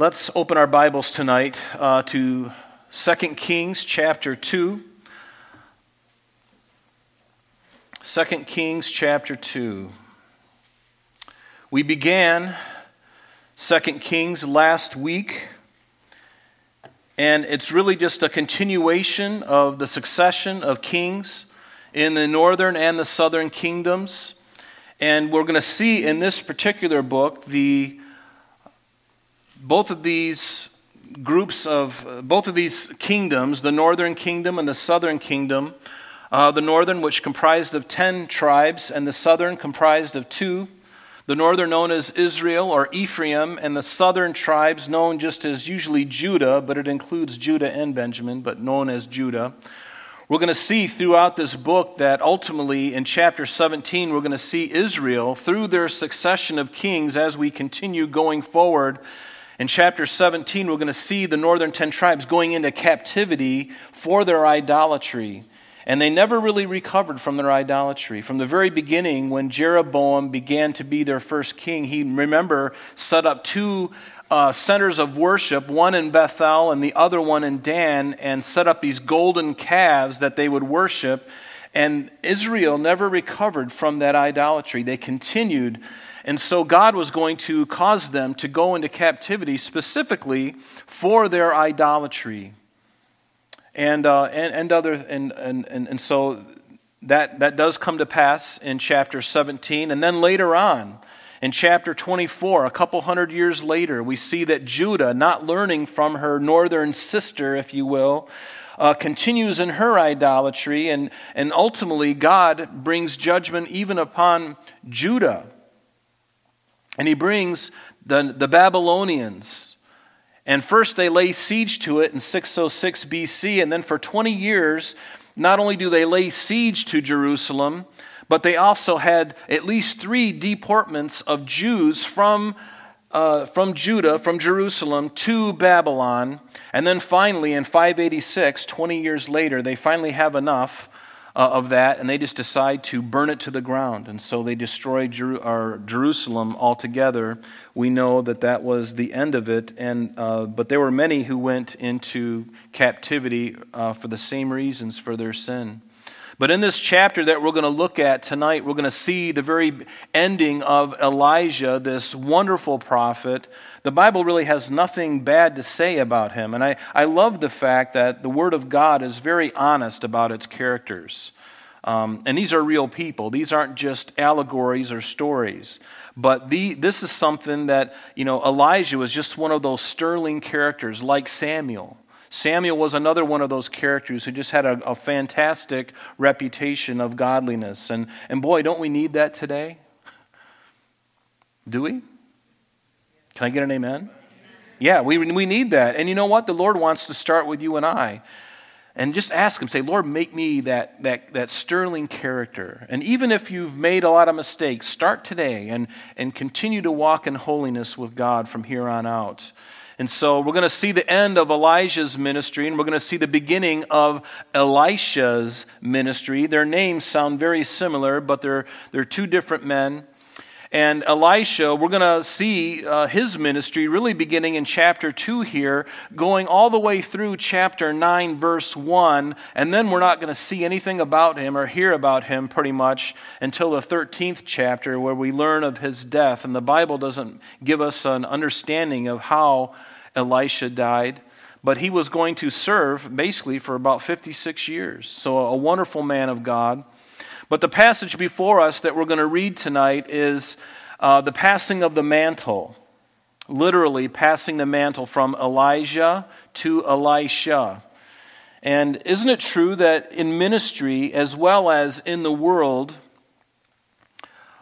Let's open our Bibles tonight uh, to 2 Kings chapter 2. 2 Kings chapter 2. We began 2 Kings last week, and it's really just a continuation of the succession of kings in the northern and the southern kingdoms. And we're going to see in this particular book the both of these groups of both of these kingdoms, the northern kingdom and the southern kingdom, uh, the northern, which comprised of 10 tribes, and the southern, comprised of two. The northern, known as Israel or Ephraim, and the southern tribes, known just as usually Judah, but it includes Judah and Benjamin, but known as Judah. We're going to see throughout this book that ultimately in chapter 17, we're going to see Israel through their succession of kings as we continue going forward in chapter 17, we're going to see the northern 10 tribes going into captivity for their idolatry. And they never really recovered from their idolatry. From the very beginning, when Jeroboam began to be their first king, he, remember, set up two uh, centers of worship, one in Bethel and the other one in Dan, and set up these golden calves that they would worship. And Israel never recovered from that idolatry. They continued and so God was going to cause them to go into captivity specifically for their idolatry. And, uh, and, and, other, and, and, and, and so that, that does come to pass in chapter 17. And then later on, in chapter 24, a couple hundred years later, we see that Judah, not learning from her northern sister, if you will, uh, continues in her idolatry, and, and ultimately God brings judgment even upon Judah. And he brings the, the Babylonians. And first they lay siege to it in 606 BC, and then for 20 years, not only do they lay siege to Jerusalem, but they also had at least three deportments of Jews from, uh, from Judah, from Jerusalem to Babylon. And then finally, in 586, 20 years later, they finally have enough uh, of that, and they just decide to burn it to the ground. And so they destroy Jer- Jerusalem altogether. We know that that was the end of it. And, uh, but there were many who went into captivity uh, for the same reasons for their sin. But in this chapter that we're going to look at tonight, we're going to see the very ending of Elijah, this wonderful prophet. The Bible really has nothing bad to say about him. And I, I love the fact that the Word of God is very honest about its characters. Um, and these are real people. These aren't just allegories or stories. But the, this is something that, you know, Elijah was just one of those sterling characters like Samuel. Samuel was another one of those characters who just had a, a fantastic reputation of godliness. And, and boy, don't we need that today? Do we? Can I get an amen? Yeah, we, we need that. And you know what? The Lord wants to start with you and I. And just ask Him, say, Lord, make me that, that, that sterling character. And even if you've made a lot of mistakes, start today and, and continue to walk in holiness with God from here on out. And so we're going to see the end of Elijah's ministry, and we're going to see the beginning of Elisha's ministry. Their names sound very similar, but they're, they're two different men. And Elisha, we're going to see uh, his ministry really beginning in chapter 2 here, going all the way through chapter 9, verse 1. And then we're not going to see anything about him or hear about him pretty much until the 13th chapter, where we learn of his death. And the Bible doesn't give us an understanding of how Elisha died. But he was going to serve basically for about 56 years. So, a wonderful man of God. But the passage before us that we're going to read tonight is uh, the passing of the mantle. Literally, passing the mantle from Elijah to Elisha. And isn't it true that in ministry, as well as in the world,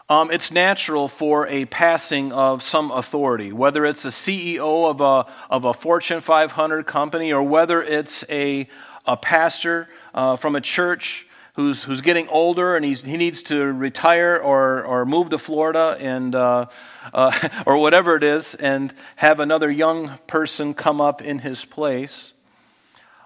um, it's natural for a passing of some authority, whether it's a CEO of a, of a Fortune 500 company or whether it's a, a pastor uh, from a church who's, who's getting older and he's, he needs to retire or, or move to Florida and, uh, uh, or whatever it is and have another young person come up in his place.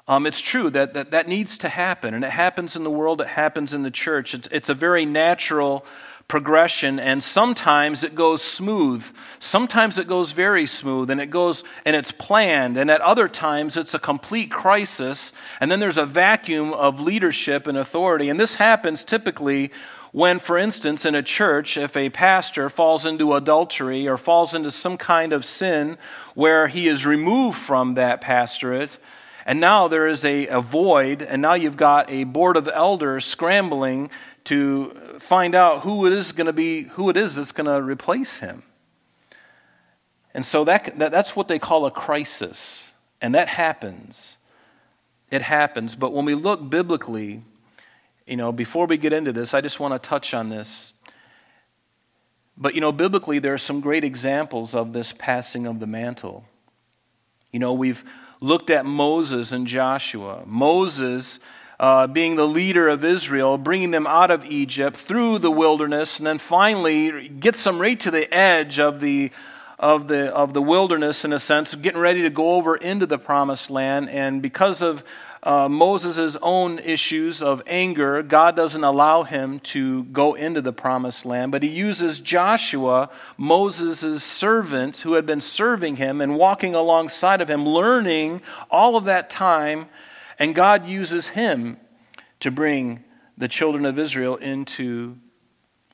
Um, it's true that, that that needs to happen, and it happens in the world, it happens in the church. It's, it's a very natural progression and sometimes it goes smooth. Sometimes it goes very smooth and it goes and it's planned and at other times it's a complete crisis and then there's a vacuum of leadership and authority. And this happens typically when for instance in a church if a pastor falls into adultery or falls into some kind of sin where he is removed from that pastorate and now there is a, a void and now you've got a board of elders scrambling to find out who it is going to be, who it is that's going to replace him. And so that, that, that's what they call a crisis. And that happens. It happens. But when we look biblically, you know, before we get into this, I just want to touch on this. But, you know, biblically, there are some great examples of this passing of the mantle. You know, we've looked at Moses and Joshua. Moses uh, being the leader of Israel, bringing them out of Egypt through the wilderness, and then finally gets them right to the edge of the, of the, of the wilderness, in a sense, getting ready to go over into the promised land. And because of uh, Moses' own issues of anger, God doesn't allow him to go into the promised land, but he uses Joshua, Moses' servant, who had been serving him and walking alongside of him, learning all of that time and God uses him to bring the children of Israel into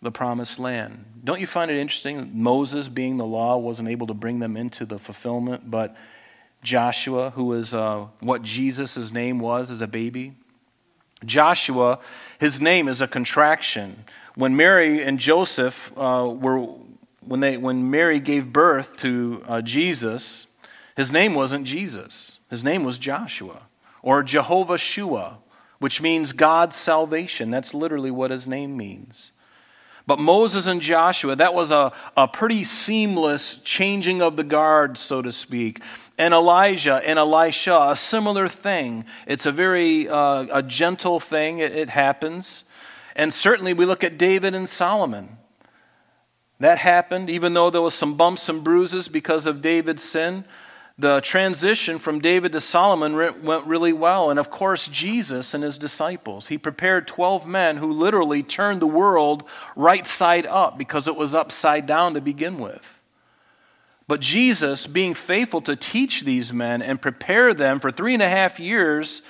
the promised land. Don't you find it interesting? Moses, being the law, wasn't able to bring them into the fulfillment, but Joshua, who was uh, what Jesus' name was as a baby, Joshua, his name is a contraction. When Mary and Joseph uh, were, when, they, when Mary gave birth to uh, Jesus, his name wasn't Jesus. His name was Joshua or Jehovah Shua, which means God's salvation. That's literally what his name means. But Moses and Joshua, that was a, a pretty seamless changing of the guard, so to speak. And Elijah and Elisha, a similar thing. It's a very uh, a gentle thing, it, it happens. And certainly we look at David and Solomon. That happened, even though there was some bumps and bruises because of David's sin the transition from David to Solomon went really well. And of course, Jesus and his disciples. He prepared 12 men who literally turned the world right side up because it was upside down to begin with. But Jesus, being faithful to teach these men and prepare them for three and a half years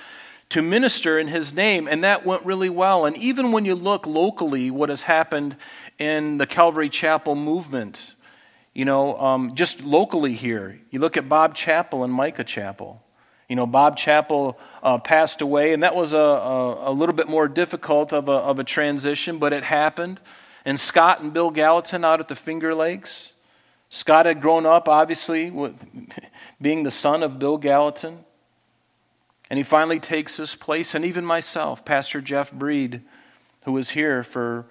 to minister in his name, and that went really well. And even when you look locally, what has happened in the Calvary Chapel movement, you know, um, just locally here, you look at Bob Chappell and Micah Chappell. You know, Bob Chappell uh, passed away, and that was a, a, a, little bit more difficult of a, of a transition, but it happened. And Scott and Bill Gallatin out at the Finger Lakes. Scott had grown up, obviously, with, being the son of Bill Gallatin. And he finally takes his place. And even myself, Pastor Jeff Breed, who was here for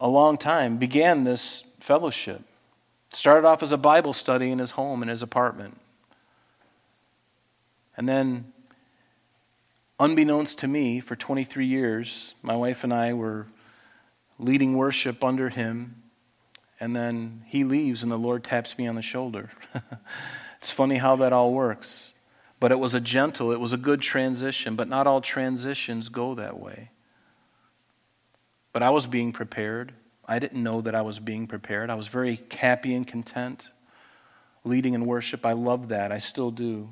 a long time, began this fellowship. Started off as a Bible study in his home, in his apartment. And then, unbeknownst to me, for 23 years, my wife and I were leading worship under him. And then he leaves, and the Lord taps me on the shoulder. it's funny how that all works. But it was a gentle, it was a good transition, but not all transitions go that way. But I was being prepared. I didn't know that I was being prepared. I was very happy and content leading in worship. I love that. I still do.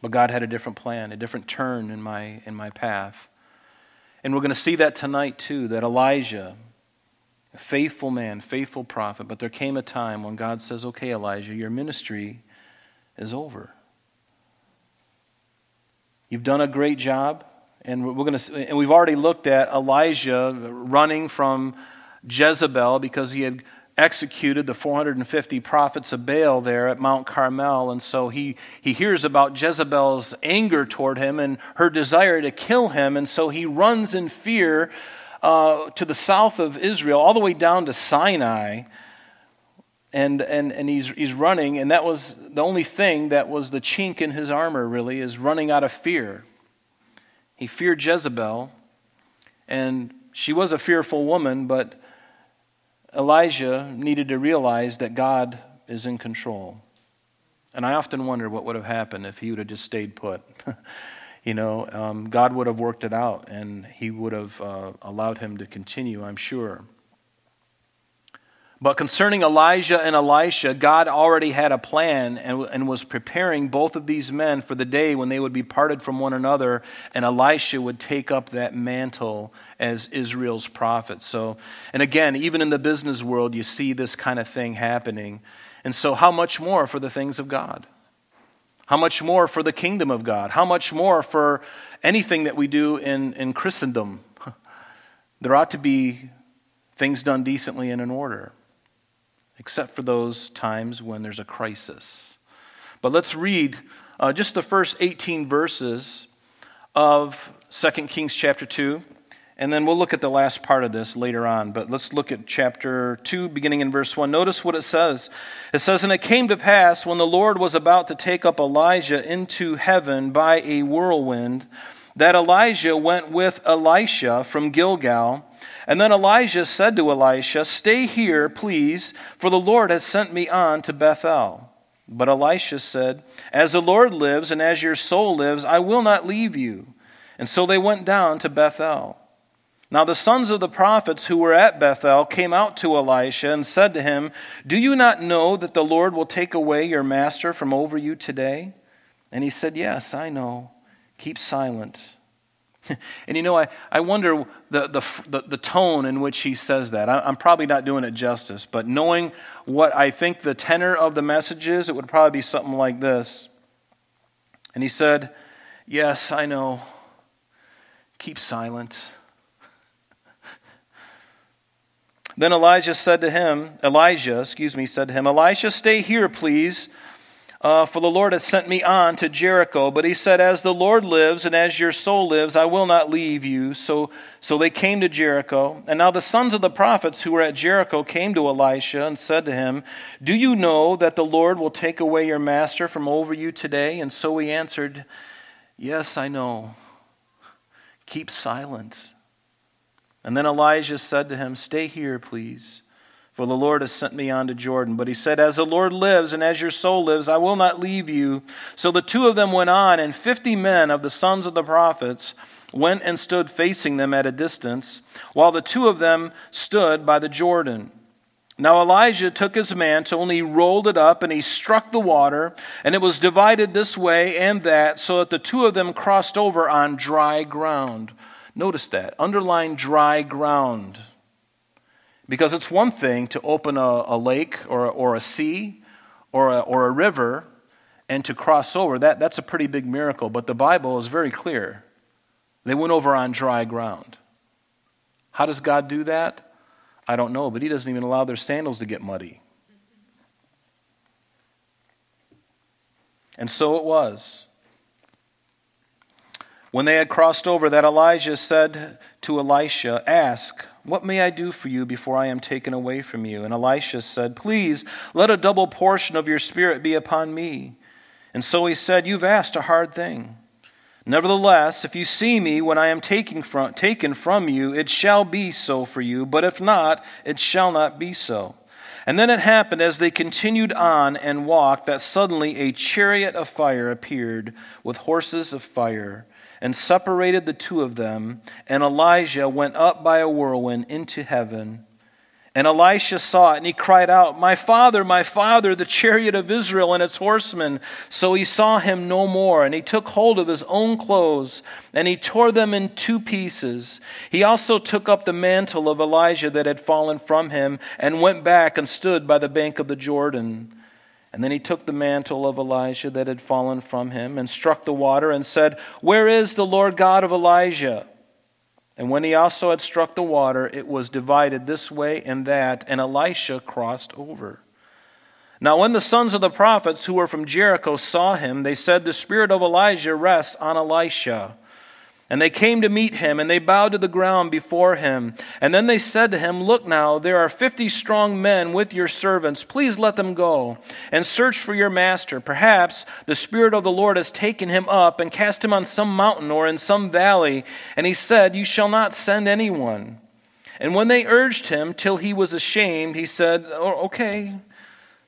But God had a different plan, a different turn in my, in my path. And we're going to see that tonight too, that Elijah, a faithful man, faithful prophet, but there came a time when God says, okay, Elijah, your ministry is over. You've done a great job. And we're going to, and we've already looked at Elijah running from Jezebel because he had executed the 450 prophets of Baal there at Mount Carmel. And so he, he hears about Jezebel's anger toward him and her desire to kill him. And so he runs in fear uh, to the south of Israel, all the way down to Sinai. And, and, and he's, he's running, and that was the only thing that was the chink in his armor, really, is running out of fear. He feared Jezebel, and she was a fearful woman, but Elijah needed to realize that God is in control. And I often wonder what would have happened if he would have just stayed put. you know, um, God would have worked it out and he would have uh, allowed him to continue, I'm sure. But concerning Elijah and Elisha, God already had a plan and, and, was preparing both of these men for the day when they would be parted from one another, and Elisha would take up that mantle as Israel's prophet. So, and again, even in the business world, you see this kind of thing happening. And so, how much more for the things of God? How much more for the kingdom of God? How much more for anything that we do in, in Christendom? There ought to be things done decently and in order except for those times when there's a crisis. But let's read uh, just the first 18 verses of 2 Kings chapter 2, and then we'll look at the last part of this later on. But let's look at chapter 2, beginning in verse 1. Notice what it says. It says, And it came to pass when the Lord was about to take up Elijah into heaven by a whirlwind, that Elijah went with Elisha from Gilgal and then Elijah said to Elisha, Stay here, please, for the Lord has sent me on to Bethel. But Elisha said, As the Lord lives and as your soul lives, I will not leave you. And so they went down to Bethel. Now the sons of the prophets who were at Bethel came out to Elisha and said to him, Do you not know that the Lord will take away your master from over you today? And he said, Yes, I know. Keep silent. and you know, I, I wonder the, the, the, tone in which he says that. I, I'm probably not doing it justice, but knowing what I think the tenor of the message is, it would probably be something like this. And he said, Yes, I know. Keep silent. then Elijah said to him, Elijah, excuse me, said to him, Elijah, stay here, please uh, for the Lord has sent me on to Jericho. But he said, As the Lord lives and as your soul lives, I will not leave you. So, so they came to Jericho. And now the sons of the prophets who were at Jericho came to Elisha and said to him, Do you know that the Lord will take away your master from over you today? And so he answered, Yes, I know. Keep silent. And then Elijah said to him, Stay here, please for the Lord has sent me on to Jordan. But he said, As the Lord lives and as your soul lives, I will not leave you. So the two of them went on, and fifty men of the sons of the prophets went and stood facing them at a distance, while the two of them stood by the Jordan. Now Elijah took his mantle and he rolled it up and he struck the water, and it was divided this way and that, so that the two of them crossed over on dry ground. Notice that. Underline dry ground. Because it's one thing to open a, a lake or, or a sea or a, or a river and to cross over. That, that's a pretty big miracle, but the Bible is very clear. They went over on dry ground. How does God do that? I don't know, but He doesn't even allow their sandals to get muddy. And so it was. When they had crossed over, that Elijah said to Elisha, Ask, what may I do for you before I am taken away from you? And Elisha said, Please, let a double portion of your spirit be upon me. And so he said, You've asked a hard thing. Nevertheless, if you see me when I am taken from, taken from you, it shall be so for you, but if not, it shall not be so. And then it happened as they continued on and walked that suddenly a chariot of fire appeared with horses of fire and separated the two of them. And Elijah went up by a whirlwind into heaven. And Elisha saw it, and he cried out, My father, my father, the chariot of Israel and its horsemen. So he saw him no more, and he took hold of his own clothes, and he tore them in two pieces. He also took up the mantle of Elijah that had fallen from him, and went back and stood by the bank of the Jordan. And then he took the mantle of Elijah that had fallen from him and struck the water and said, Where is the Lord God of Elijah? And when he also had struck the water, it was divided this way and that, and Elisha crossed over. Now, when the sons of the prophets who were from Jericho saw him, they said, The spirit of Elijah rests on Elisha. And they came to meet him, and they bowed to the ground before him. And then they said to him, Look now, there are fifty strong men with your servants. Please let them go and search for your master. Perhaps the Spirit of the Lord has taken him up and cast him on some mountain or in some valley. And he said, You shall not send anyone. And when they urged him till he was ashamed, he said, Okay,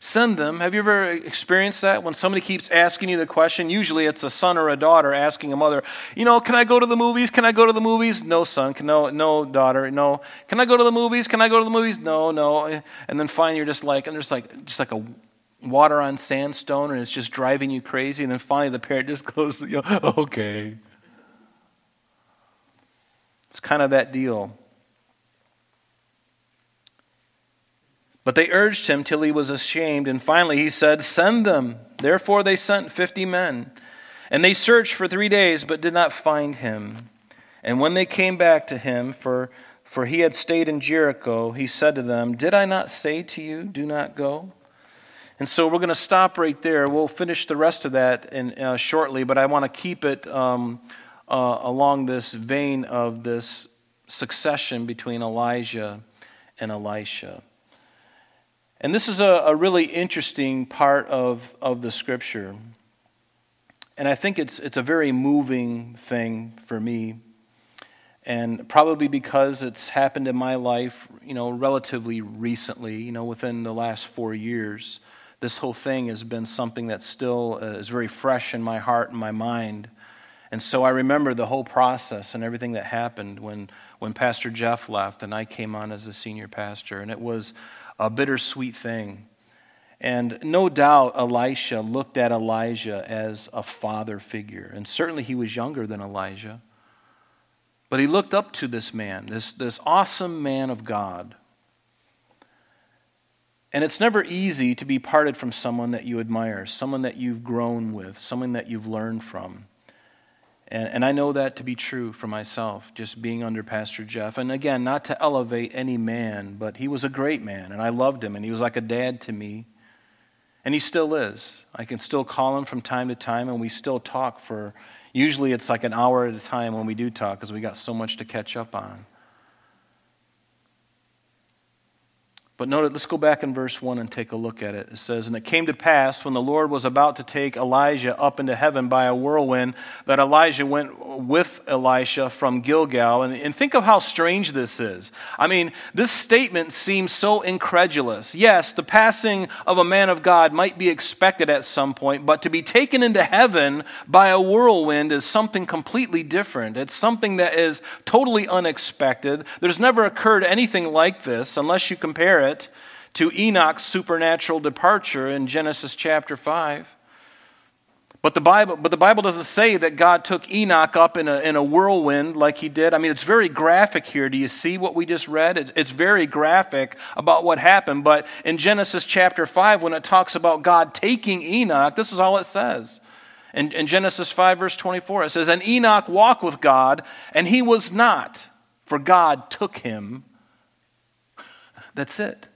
Send them. Have you ever experienced that? When somebody keeps asking you the question, usually it's a son or a daughter asking a mother, you know, can I go to the movies? Can I go to the movies? No, son. No, no, daughter. No. Can I go to the movies? Can I go to the movies? No, no. And then finally you're just like, and there's like, just like a water on sandstone and it's just driving you crazy. And then finally the parent just goes, okay. It's kind of that deal. But they urged him till he was ashamed, and finally he said, Send them. Therefore they sent fifty men. And they searched for three days, but did not find him. And when they came back to him, for, for he had stayed in Jericho, he said to them, Did I not say to you, Do not go? And so we're going to stop right there. We'll finish the rest of that in, uh, shortly, but I want to keep it um, uh, along this vein of this succession between Elijah and Elisha. And this is a, a really interesting part of, of the scripture. And I think it's, it's a very moving thing for me. And probably because it's happened in my life, you know, relatively recently, you know, within the last four years, this whole thing has been something that still uh, is very fresh in my heart and my mind. And so I remember the whole process and everything that happened when, when Pastor Jeff left and I came on as a senior pastor. And it was a bittersweet thing. And no doubt Elisha looked at Elijah as a father figure. And certainly he was younger than Elijah. But he looked up to this man, this, this awesome man of God. And it's never easy to be parted from someone that you admire, someone that you've grown with, someone that you've learned from. And, and I know that to be true for myself, just being under Pastor Jeff. And again, not to elevate any man, but he was a great man, and I loved him, and he was like a dad to me. And he still is. I can still call him from time to time, and we still talk for, usually it's like an hour at a time when we do talk, because we got so much to catch up on. But note, let's go back in verse 1 and take a look at it. It says, And it came to pass when the Lord was about to take Elijah up into heaven by a whirlwind that Elijah went with Elisha from Gilgal. And, and think of how strange this is. I mean, this statement seems so incredulous. Yes, the passing of a man of God might be expected at some point, but to be taken into heaven by a whirlwind is something completely different. It's something that is totally unexpected. There's never occurred anything like this unless you compare it to Enoch's supernatural departure in Genesis chapter 5. But the Bible, but the Bible doesn't say that God took Enoch up in a, in a whirlwind like he did. I mean, it's very graphic here. Do you see what we just read? It's, it's very graphic about what happened. But in Genesis chapter 5, when it talks about God taking Enoch, this is all it says. In, in Genesis 5, verse 24, it says, And Enoch walked with God, and he was not, for God took him that's it.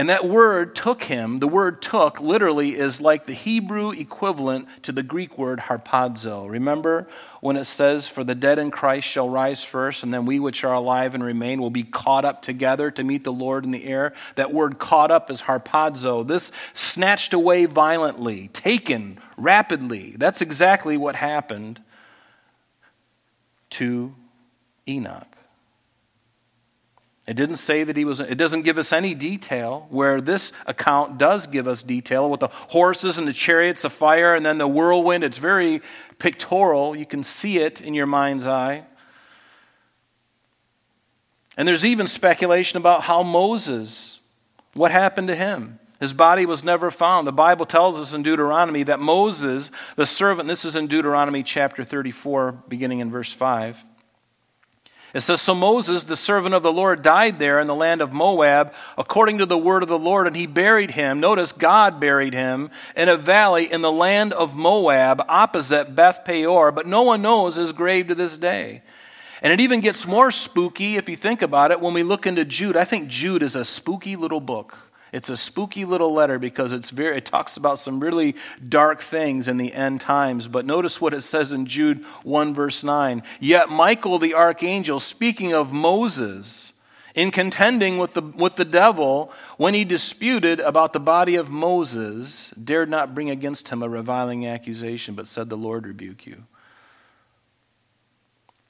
And that word took him, the word took literally is like the Hebrew equivalent to the Greek word harpazo. Remember when it says, For the dead in Christ shall rise first, and then we which are alive and remain will be caught up together to meet the Lord in the air? That word caught up is harpazo. This snatched away violently, taken rapidly. That's exactly what happened to Enoch. It didn't say that he was, it doesn't give us any detail, where this account does give us detail with the horses and the chariots, the fire, and then the whirlwind. It's very pictorial. You can see it in your mind's eye. And there's even speculation about how Moses, what happened to him. His body was never found. The Bible tells us in Deuteronomy that Moses, the servant, this is in Deuteronomy chapter 34, beginning in verse 5. It says, So Moses, the servant of the Lord, died there in the land of Moab, according to the word of the Lord, and he buried him. Notice God buried him in a valley in the land of Moab, opposite Beth Peor, but no one knows his grave to this day. And it even gets more spooky if you think about it when we look into Jude. I think Jude is a spooky little book. It's a spooky little letter because it's very, it talks about some really dark things in the end times. But notice what it says in Jude 1, verse 9. Yet Michael the archangel, speaking of Moses, in contending with the, with the devil, when he disputed about the body of Moses, dared not bring against him a reviling accusation, but said, The Lord rebuke you.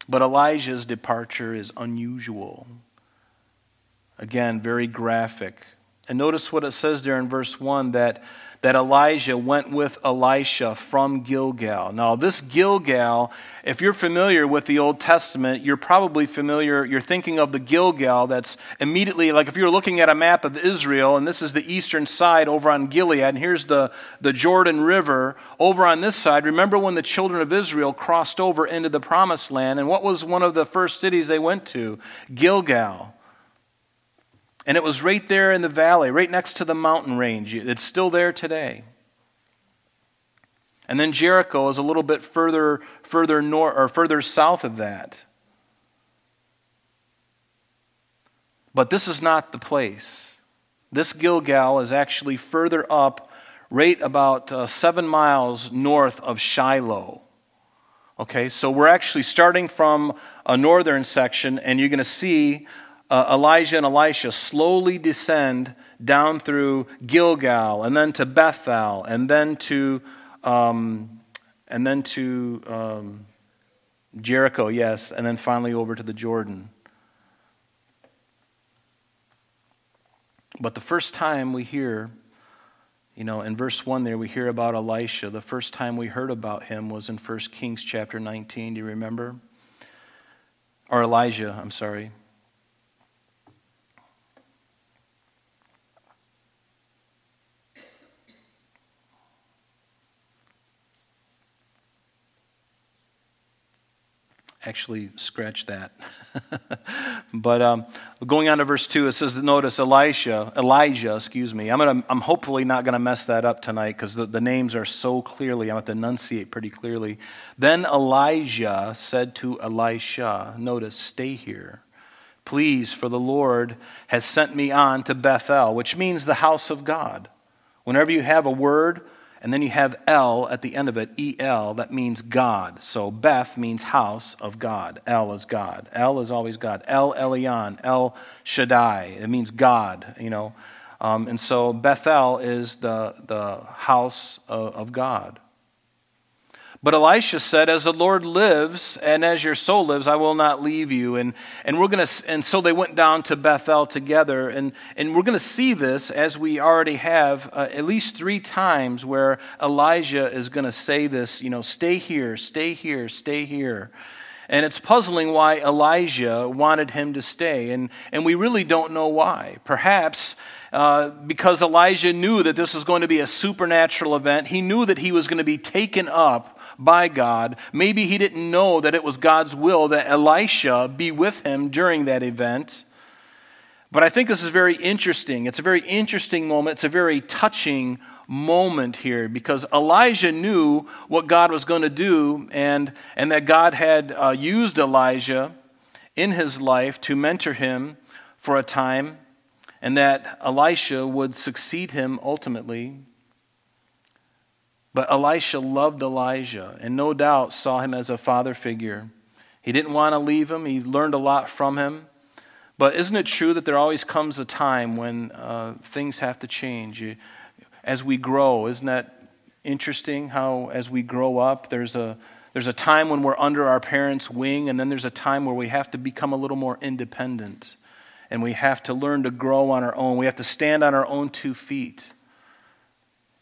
But Elijah's departure is unusual. Again, very graphic And notice what it says there in verse 1 that that Elijah went with Elisha from Gilgal. Now, this Gilgal, if you're familiar with the Old Testament, you're probably familiar, you're thinking of the Gilgal that's immediately, like if you're looking at a map of Israel, and this is the eastern side over on Gilead, and here's the, the Jordan River over on this side. Remember when the children of Israel crossed over into the promised land, and what was one of the first cities they went to? Gilgal. And it was right there in the valley, right next to the mountain range. It's still there today. And then Jericho is a little bit further, further north or further south of that. But this is not the place. This Gilgal is actually further up, right about uh, seven miles north of Shiloh. Okay, so we're actually starting from a northern section, and you're going to see uh, Elijah and Elisha slowly descend down through Gilgal and then to Bethel and then to um, and then to um, Jericho, yes, and then finally over to the Jordan. But the first time we hear, you know, in verse 1 there, we hear about Elisha. The first time we heard about him was in 1 Kings chapter 19. Do you remember? Or Elijah, I'm sorry. Actually scratch that. but um, going on to verse 2, it says, notice Elisha, Elijah, excuse me. I'm, gonna, I'm hopefully not going to mess that up tonight because the, the names are so clearly, I'm going to enunciate pretty clearly. Then Elijah said to Elisha, notice, stay here. Please, for the Lord has sent me on to Bethel, which means the house of God. Whenever you have a word, and then you have El at the end of it, El, that means God. So Beth means house of God. El is God. El is always God. El Elyon, El Shaddai. It means God, you know. Um, and so Bethel is the, the house of, of God. But Elisha said, As the Lord lives, and as your soul lives, I will not leave you. And, and, we're gonna, and so they went down to Bethel together. And, and we're going to see this, as we already have, uh, at least three times where Elijah is going to say this, you know, stay here, stay here, stay here. And it's puzzling why Elijah wanted him to stay. And, and we really don't know why. Perhaps uh, because Elijah knew that this was going to be a supernatural event. He knew that he was going to be taken up by God. Maybe he didn't know that it was God's will that Elisha be with him during that event. But I think this is very interesting. It's a very interesting moment. It's a very touching moment here because Elijah knew what God was going to do and, and that God had uh, used Elijah in his life to mentor him for a time and that Elisha would succeed him ultimately. But Elisha loved Elijah and no doubt saw him as a father figure. He didn't want to leave him, he learned a lot from him. But isn't it true that there always comes a time when uh, things have to change? As we grow, isn't that interesting how as we grow up, there's a, there's a time when we're under our parents' wing, and then there's a time where we have to become a little more independent. And we have to learn to grow on our own. We have to stand on our own two feet.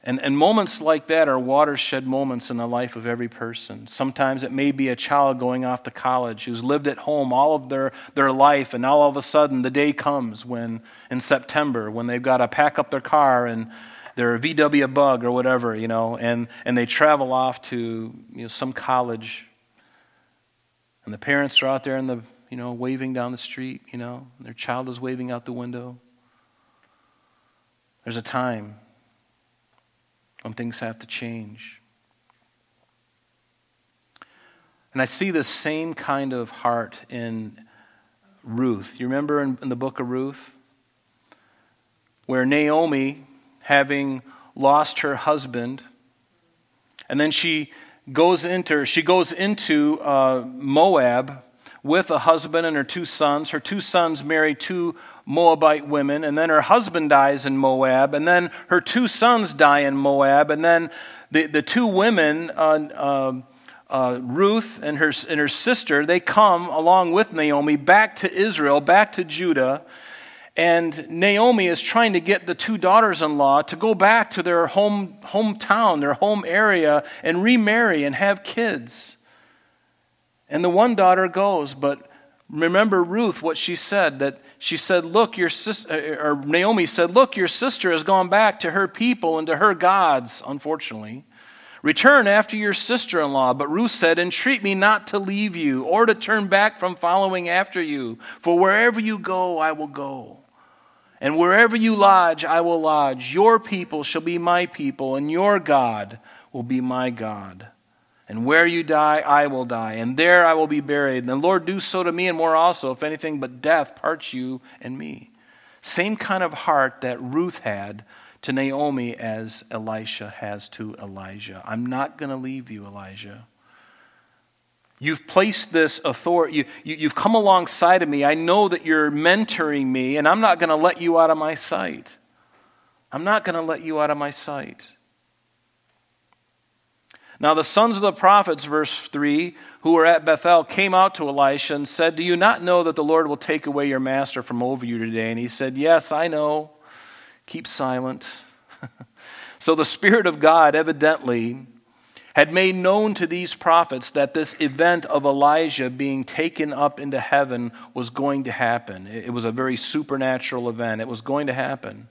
And, and moments like that are watershed moments in the life of every person. Sometimes it may be a child going off to college who's lived at home all of their, their life, and all of a sudden the day comes when, in September, when they've got to pack up their car and their VW bug or whatever, you know, and, and they travel off to you know, some college. And the parents are out there in the, you know, waving down the street, you know, their child is waving out the window. There's a time when things have to change. And I see the same kind of heart in Ruth. You remember in, in, the book of Ruth? Where Naomi, having lost her husband, and then she goes into, she goes into uh, Moab with a husband and her two sons. Her two sons marry two Moabite women, and then her husband dies in Moab, and then her two sons die in Moab, and then the, the two women, uh, uh, uh, Ruth and her, and her sister, they come along with Naomi back to Israel, back to Judah, And Naomi is trying to get the two daughters in law to go back to their home, hometown, their home area, and remarry and have kids. And the one daughter goes, but remember Ruth, what she said that she said, Look, your sister, uh, uh, or Naomi said, Look, your sister has gone back to her people and to her gods, unfortunately. Return after your sister in law. But Ruth said, Entreat me not to leave you or to turn back from following after you, for wherever you go, I will go. And wherever you lodge, I will lodge. Your people shall be my people, and your God will be my God. And where you die, I will die, and there I will be buried. And the Lord do so to me and more also, if anything but death parts you and me. Same kind of heart that Ruth had to Naomi as Elisha has to Elijah. I'm not going to leave you, Elijah. You've placed this authority, you, you, have come alongside of me. I know that you're mentoring me, and I'm not going to let you out of my sight. I'm not going to let you out of my sight. Now, the sons of the prophets, verse 3, who were at Bethel, came out to Elisha and said, Do you not know that the Lord will take away your master from over you today? And he said, Yes, I know. Keep silent. so the Spirit of God evidently had made known to these prophets that this event of Elijah being taken up into heaven was going to happen. It was a very supernatural event, it was going to happen.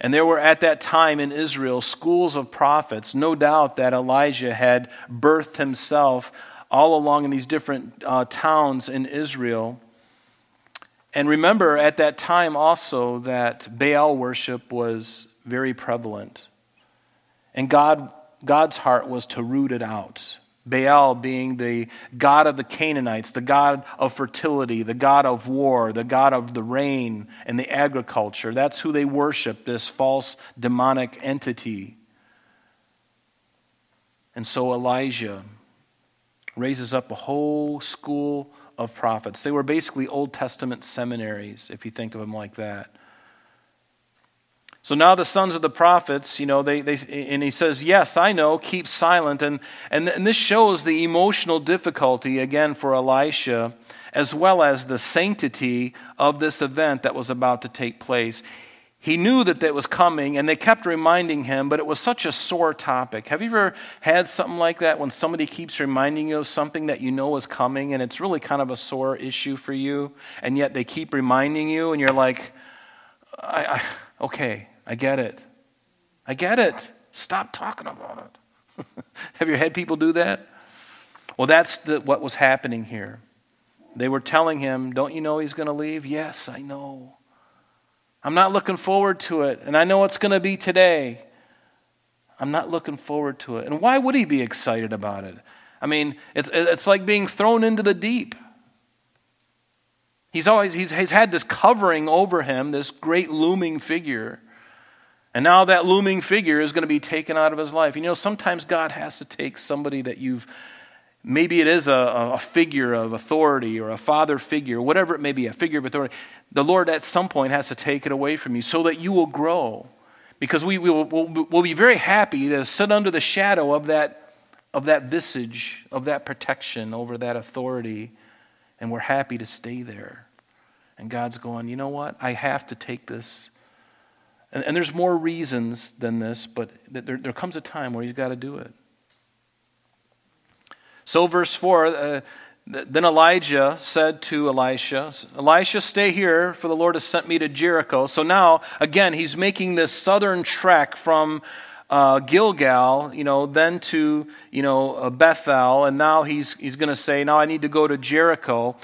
And there were at that time in Israel schools of prophets. No doubt that Elijah had birthed himself all along in these different uh, towns in Israel. And remember at that time also that Baal worship was very prevalent. And God, God's heart was to root it out. Baal being the god of the Canaanites, the god of fertility, the god of war, the god of the rain and the agriculture. That's who they worship, this false demonic entity. And so Elijah raises up a whole school of prophets. They were basically Old Testament seminaries, if you think of them like that. So now the sons of the prophets, you know, they, they, and he says, Yes, I know, keep silent. And, and, and this shows the emotional difficulty, again, for Elisha, as well as the sanctity of this event that was about to take place. He knew that that was coming, and they kept reminding him, but it was such a sore topic. Have you ever had something like that when somebody keeps reminding you of something that you know is coming, and it's really kind of a sore issue for you, and yet they keep reminding you, and you're like, I, I okay, I get it. I get it. Stop talking about it. Have you had people do that? Well, that's the, what was happening here. They were telling him, Don't you know he's going to leave? Yes, I know. I'm not looking forward to it, and I know it's going to be today. I'm not looking forward to it. And why would he be excited about it? I mean, it's, it's like being thrown into the deep. He's always he's, he's had this covering over him, this great looming figure. And now that looming figure is going to be taken out of his life. You know, sometimes God has to take somebody that you've, maybe it is a, a figure of authority or a father figure, whatever it may be, a figure of authority. The Lord at some point has to take it away from you so that you will grow. Because we, we will we'll, we'll be very happy to sit under the shadow of that, of that visage, of that protection over that authority, and we're happy to stay there. And God's going, you know what? I have to take this and, and there's more reasons than this, but there, there comes a time where you've got to do it. So, verse 4 uh, then Elijah said to Elisha, Elisha, stay here, for the Lord has sent me to Jericho. So now, again, he's making this southern trek from uh, Gilgal, you know, then to, you know, uh, Bethel, and now he's, he's going to say, now I need to go to Jericho.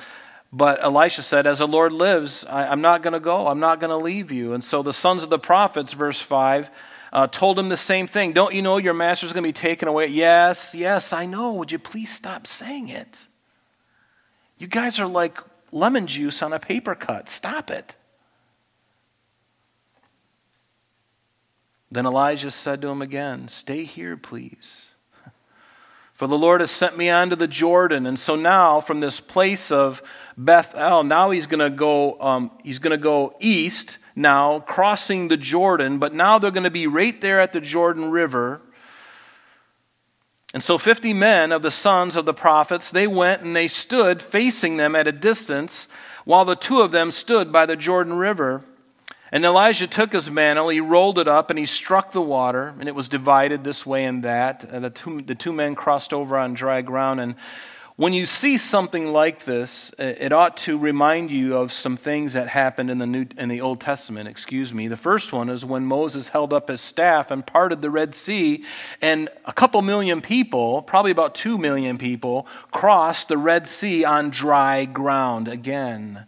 But Elisha said, As the Lord lives, I, am not going to go. I'm not going to leave you. And so the sons of the prophets, verse 5, uh, told him the same thing. Don't you know your master's going to be taken away? Yes, yes, I know. Would you please stop saying it? You guys are like lemon juice on a paper cut. Stop it. Then Elijah said to him again, Stay here, please. For the Lord has sent me on to the Jordan. And so now, from this place of Bethel, now he's going to go, um, he's going to go east now, crossing the Jordan. But now they're going to be right there at the Jordan River. And so 50 men of the sons of the prophets, they went and they stood facing them at a distance, while the two of them stood by the Jordan River. And Elijah took his mantle, he rolled it up, and he struck the water, and it was divided this way and that. And the two, the two men crossed over on dry ground. And when you see something like this, it ought to remind you of some things that happened in the, New, in the Old Testament. Excuse me. The first one is when Moses held up his staff and parted the Red Sea, and a couple million people, probably about two million people, crossed the Red Sea on dry ground again.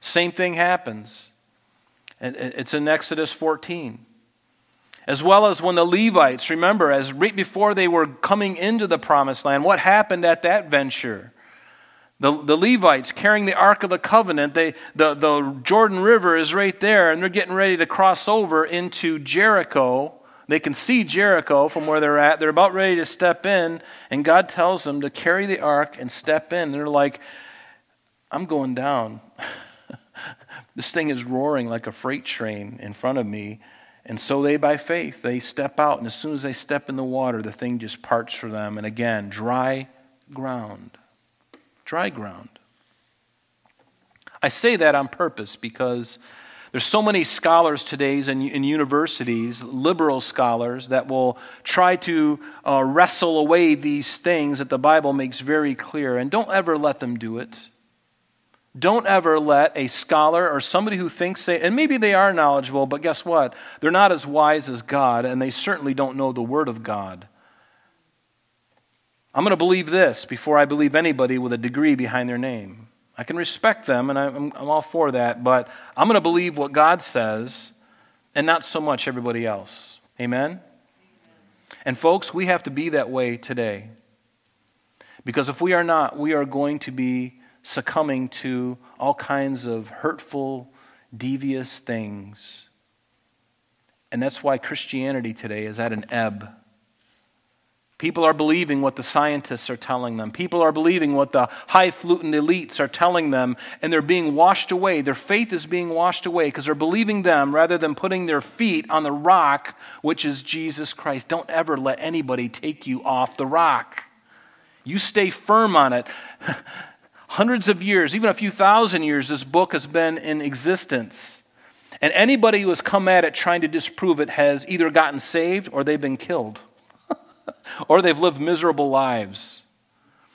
Same thing happens. It's in Exodus 14 as well as when the Levites, remember, as right before they were coming into the promised land, what happened at that venture? The, the Levites carrying the Ark of the Covenant, they, the, the Jordan River is right there, and they're getting ready to cross over into Jericho. They can see Jericho from where they're at. They're about ready to step in, and God tells them to carry the ark and step in. And they're like, I'm going down. this thing is roaring like a freight train in front of me. And so they, by faith, they step out, and as soon as they step in the water, the thing just parts for them. And again, dry ground. Dry ground. I say that on purpose because there's so many scholars today in, in universities, liberal scholars, that will try to uh, wrestle away these things that the Bible makes very clear. And don't ever let them do it. Don't ever let a scholar or somebody who thinks they, and maybe they are knowledgeable, but guess what? They're not as wise as God, and they certainly don't know the Word of God. I'm going to believe this before I believe anybody with a degree behind their name. I can respect them, and I'm, I'm all for that, but I'm going to believe what God says and not so much everybody else. Amen? And folks, we have to be that way today. Because if we are not, we are going to be succumbing to all kinds of hurtful, devious things. And that's why Christianity today is at an ebb. People are believing what the scientists are telling them. People are believing what the highfalutin elites are telling them, and they're being washed away. Their faith is being washed away because they're believing them rather than putting their feet on the rock, which is Jesus Christ. Don't ever let anybody take you off the rock. You stay firm on it. hundreds of years, even a few thousand years, this book has been in existence. And anybody who has come at it trying to disprove it has either gotten saved or they've been killed, or they've lived miserable lives.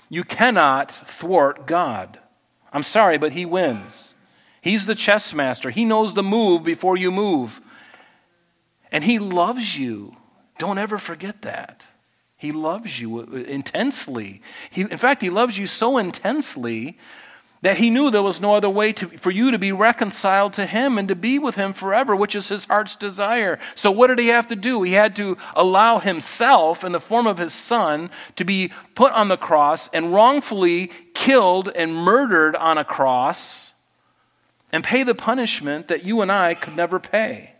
You cannot thwart God. I'm sorry, but He wins. He's the chess master. He knows the move before you move. And He loves you. Don't ever forget that. He loves you intensely. He, in fact, He loves you so intensely that He knew there was no other way to, for you to be reconciled to Him and to be with Him forever, which is His heart's desire. So, what did He have to do? He had to allow Himself, in the form of His Son, to be put on the cross and wrongfully killed and murdered on a cross and pay the punishment that you and I could never pay.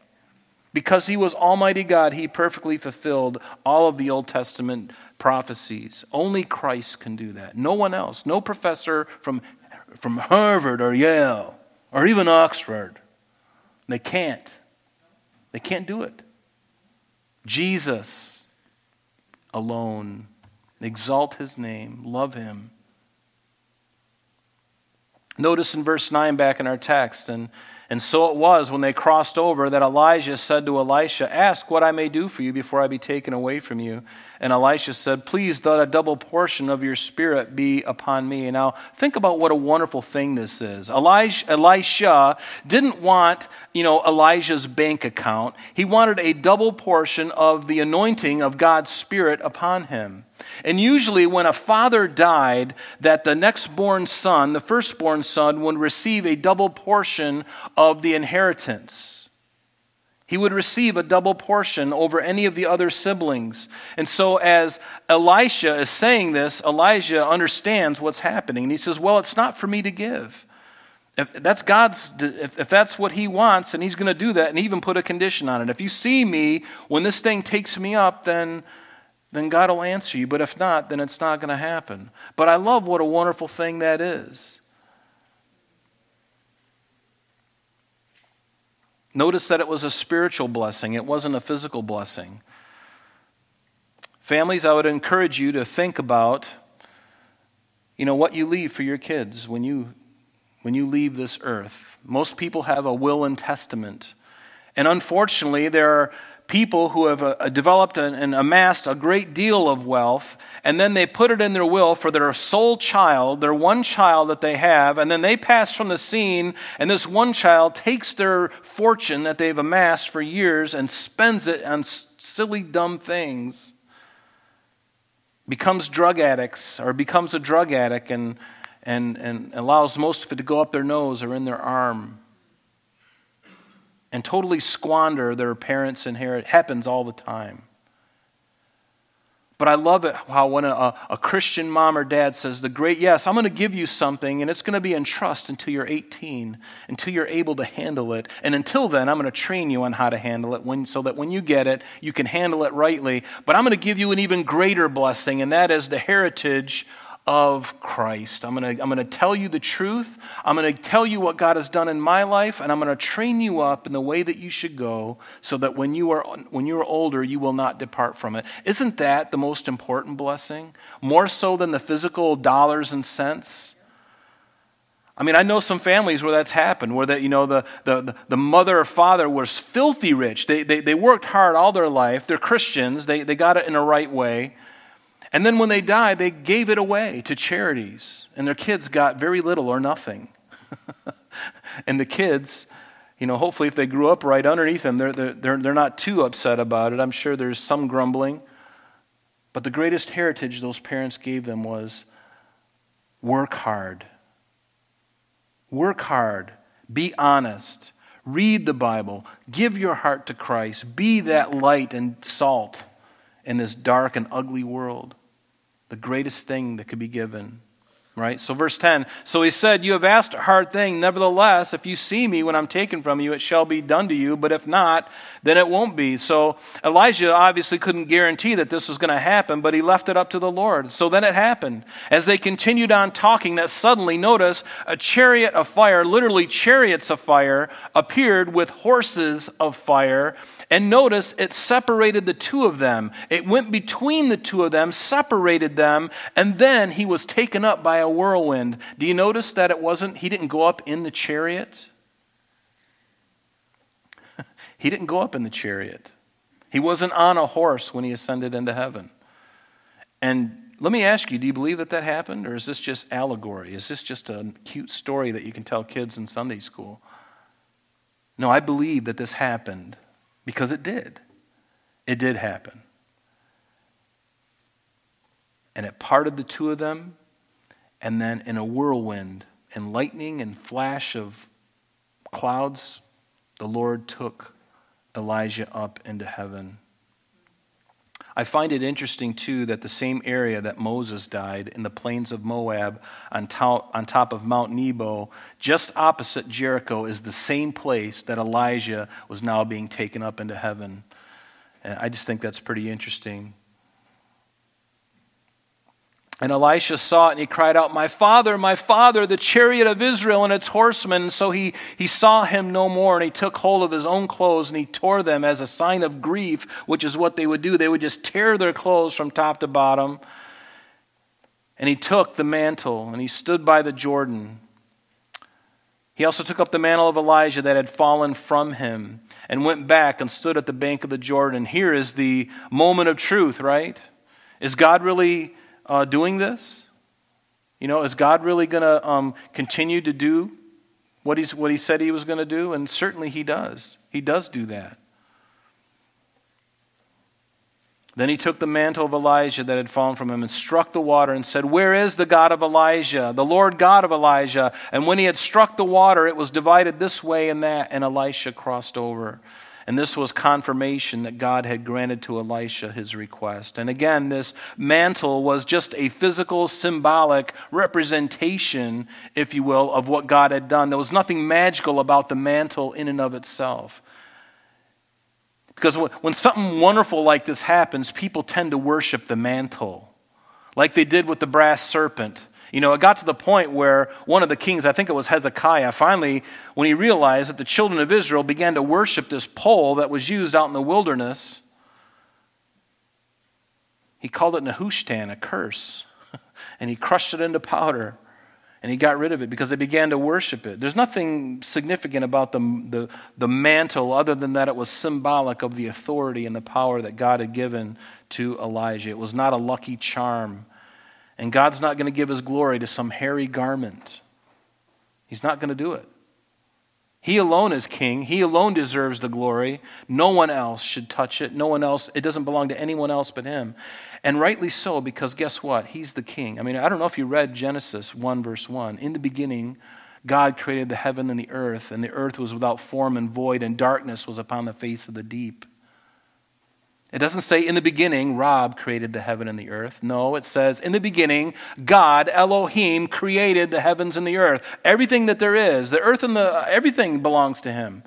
Because he was Almighty God, he perfectly fulfilled all of the Old Testament prophecies. Only Christ can do that. No one else. No professor from, from Harvard or Yale or even Oxford. They can't. They can't do it. Jesus alone. Exalt his name, love him. Notice in verse 9 back in our text, and and so it was when they crossed over that Elijah said to Elisha, Ask what I may do for you before I be taken away from you. And Elisha said, Please let a double portion of your spirit be upon me. Now, think about what a wonderful thing this is. Elijah, Elisha didn't want, you know, Elijah's bank account. He wanted a double portion of the anointing of God's spirit upon him. And usually, when a father died, that the next born son, the firstborn son, would receive a double portion of the inheritance. He would receive a double portion over any of the other siblings. And so, as Elisha is saying this, Elijah understands what's happening. And he says, Well, it's not for me to give. If that's God's, if, if that's what He wants, then He's going to do that and even put a condition on it. If you see me when this thing takes me up, then then God will answer you. But if not, then it's not going to happen. But I love what a wonderful thing that is. Notice that it was a spiritual blessing, it wasn't a physical blessing. Families, I would encourage you to think about you know what you leave for your kids when you when you leave this earth. Most people have a will and testament. And unfortunately, there are people who have uh, developed and amassed a great deal of wealth, and then they put it in their will for their sole child, their one child that they have, and then they pass from the scene, and this one child takes their fortune that they've amassed for years and spends it on silly, dumb things, becomes drug addicts, or becomes a drug addict, and, and, and allows most of it to go up their nose or in their arm and totally squander their parents' inheritance. Happens all the time. But I love it how when a, a Christian mom or dad says, The great, yes, I'm going to give you something, and it's going to be in trust until you're 18, until you're able to handle it. And until then, I'm going to train you on how to handle it when, so that when you get it, you can handle it rightly. But I'm going to give you an even greater blessing, and that is the heritage of Christ. I'm going to I'm going to tell you the truth. I'm going to tell you what God has done in my life, and I'm going to train you up in the way that you should go so that when you are, when you are older, you will not depart from it. Isn't that the most important blessing? More so than the physical dollars and cents? I mean, I know some families where that's happened, where that, you know, the, the, the mother or father was filthy rich. They, they, they worked hard all their life. They're Christians. They, they got it in a right way. And then when they died, they gave it away to charities, and their kids got very little or nothing. and the kids, you know, hopefully if they grew up right underneath them, they're, they're, they're not too upset about it. I'm sure there's some grumbling. But the greatest heritage those parents gave them was work hard. Work hard. Be honest. Read the Bible. Give your heart to Christ. Be that light and salt in this dark and ugly world the greatest thing that could be given. Right? So, verse 10 So he said, You have asked a hard thing. Nevertheless, if you see me when I'm taken from you, it shall be done to you. But if not, then it won't be. So, Elijah obviously couldn't guarantee that this was going to happen, but he left it up to the Lord. So then it happened. As they continued on talking, that suddenly, notice, a chariot of fire, literally chariots of fire, appeared with horses of fire and notice it separated the two of them. It went between the two of them, separated them, and then he was taken up by a whirlwind. Do you notice that it wasn't, he didn't go up in the chariot? he didn't go up in the chariot. He wasn't on a horse when he ascended into heaven. And let me ask you, do you believe that that happened? Or is this just allegory? Is this just a cute story that you can tell kids in Sunday school? No, I believe that this happened because it did. It did happen. And it parted the two of them, and then in a whirlwind and lightning and flash of clouds, the Lord took Elijah up into heaven. I find it interesting, too, that the same area that Moses died in the plains of Moab on top, on top of Mount Nebo, just opposite Jericho, is the same place that Elijah was now being taken up into heaven. And I just think that's pretty interesting. And Elisha saw it and he cried out, My father, my father, the chariot of Israel and its horsemen. So he, he saw him no more and he took hold of his own clothes and he tore them as a sign of grief, which is what they would do. They would just tear their clothes from top to bottom. And he took the mantle and he stood by the Jordan. He also took up the mantle of Elijah that had fallen from him and went back and stood at the bank of the Jordan. Here is the moment of truth, right? Is God really uh, doing this? You know, is God really going to um, continue to do what, he's, what he said he was going to do? And certainly he does. He does do that. Then he took the mantle of Elijah that had fallen from him and struck the water and said, Where is the God of Elijah, the Lord God of Elijah? And when he had struck the water, it was divided this way and that, and Elisha crossed over. And this was confirmation that God had granted to Elisha his request. And again, this mantle was just a physical, symbolic representation, if you will, of what God had done. There was nothing magical about the mantle in and of itself. Because when something wonderful like this happens, people tend to worship the mantle, like they did with the brass serpent. You know, it got to the point where one of the kings, I think it was Hezekiah, finally, when he realized that the children of Israel began to worship this pole that was used out in the wilderness, He called it Nehushtan, a curse, and he crushed it into powder and he got rid of it because they began to worship it. There's nothing significant about the, the, the, mantle other than that it was symbolic of the authority and the power that God had given to Elijah. It was not a lucky charm. And God's not going to give his glory to some hairy garment, He's not going to do it. He alone is king. He alone deserves the glory. No one else should touch it. No one else, it doesn't belong to anyone else but him. And rightly so, because guess what? He's the king. I mean, I don't know if you read Genesis 1, verse 1. In the beginning, God created the heaven and the earth, and the earth was without form and void, and darkness was upon the face of the deep. It doesn't say in the beginning, Rob created the heaven and the earth. No, it says in the beginning, God, Elohim, created the heavens and the earth. Everything that there is, the earth and the uh, everything belongs to him.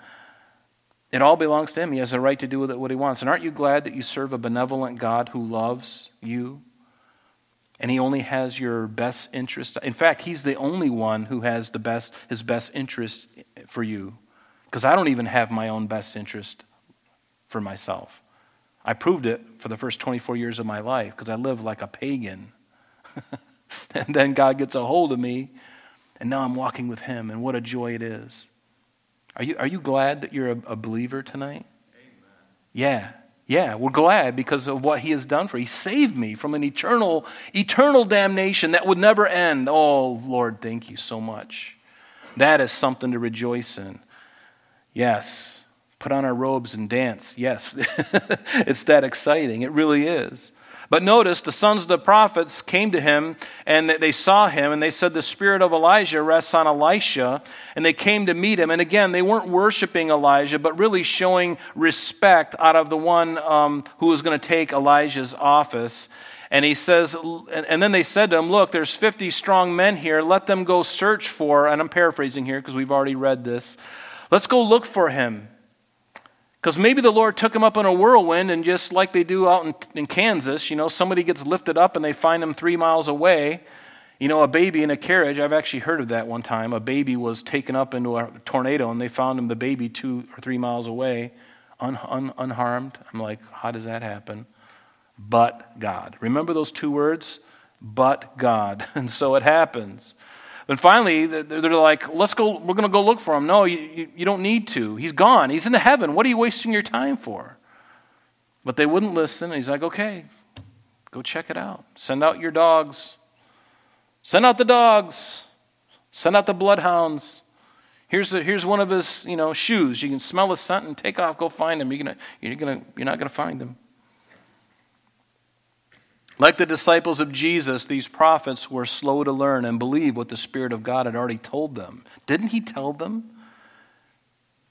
It all belongs to him. He has a right to do with it what he wants. And aren't you glad that you serve a benevolent God who loves you? And he only has your best interest. In fact, he's the only one who has the best his best interest for you. Because I don't even have my own best interest for myself. I proved it for the first 24 years of my life because I lived like a pagan. and then God gets a hold of me, and now I'm walking with him, and what a joy it is. Are you, are you glad that you're a, a believer tonight? Amen. Yeah. Yeah, we're glad because of what he has done for. He saved me from an eternal, eternal damnation that would never end. Oh, Lord, thank you so much. That is something to rejoice in. Yes, put on our robes and dance. Yes, it's that exciting. It really is. But notice the sons of the prophets came to him and they saw him and they said, The spirit of Elijah rests on Elisha. And they came to meet him. And again, they weren't worshiping Elijah, but really showing respect out of the one um, who was going to take Elijah's office. And he says, and then they said to him, Look, there's 50 strong men here. Let them go search for, and I'm paraphrasing here because we've already read this. Let's go look for him. Because maybe the Lord took him up in a whirlwind, and just like they do out in, in, Kansas, you know, somebody gets lifted up and they find him three miles away. You know, a baby in a carriage, I've actually heard of that one time. A baby was taken up into a tornado, and they found him, the baby, two or three miles away, un, un, unharmed. I'm like, how does that happen? But God. Remember those two words? But God. And so it happens. But finally, they're like, let's go, we're going to go look for him. No, you, you don't need to. He's gone. He's in the heaven. What are you wasting your time for? But they wouldn't listen. And He's like, okay, go check it out. Send out your dogs. Send out the dogs. Send out the bloodhounds. Here's, a, here's one of his you know, shoes. You can smell the scent and take off, go find him. You're, gonna, you're, gonna, you're not going to find him. Like the disciples of Jesus, these prophets were slow to learn and believe what the Spirit of God had already told them. Didn't He tell them?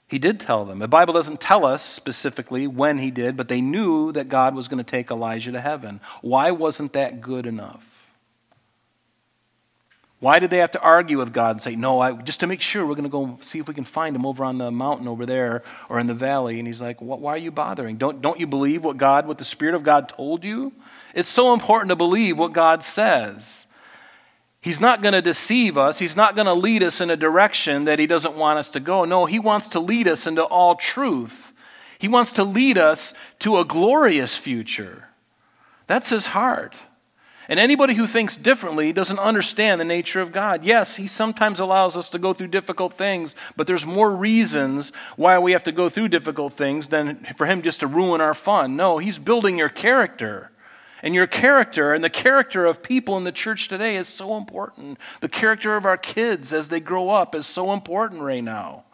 He did tell them. The Bible doesn't tell us specifically when He did, but they knew that God was going to take Elijah to heaven. Why wasn't that good enough? Why did they have to argue with God and say, no, I, just to make sure, we're going to go see if we can find him over on the mountain over there or in the valley? And he's like, why are you bothering? Don't, don't you believe what God, what the Spirit of God told you? It's so important to believe what God says. He's not going to deceive us. He's not going to lead us in a direction that He doesn't want us to go. No, He wants to lead us into all truth. He wants to lead us to a glorious future. That's His heart. And anybody who thinks differently doesn't understand the nature of God. Yes, He sometimes allows us to go through difficult things, but there's more reasons why we have to go through difficult things than for Him just to ruin our fun. No, He's building your character. And your character and the character of people in the church today is so important. The character of our kids as they grow up is so important right now.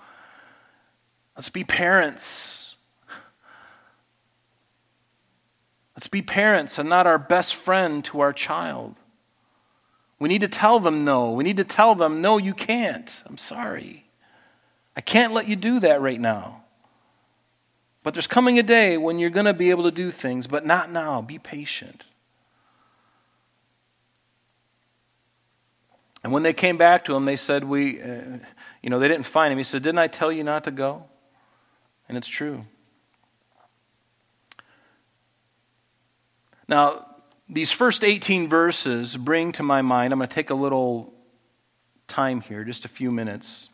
Let's be parents. Let's be parents and not our best friend to our child. We need to tell them no. We need to tell them, no, you can't. I'm sorry. I can't let you do that right now. But there's coming a day when you're going to be able to do things, but not now. Be patient. And when they came back to him, they said, We, uh, you know, they didn't find him. He said, Didn't I tell you not to go? And it's true. Now, these first 18 verses bring to my mind, I'm going to take a little time here, just a few minutes.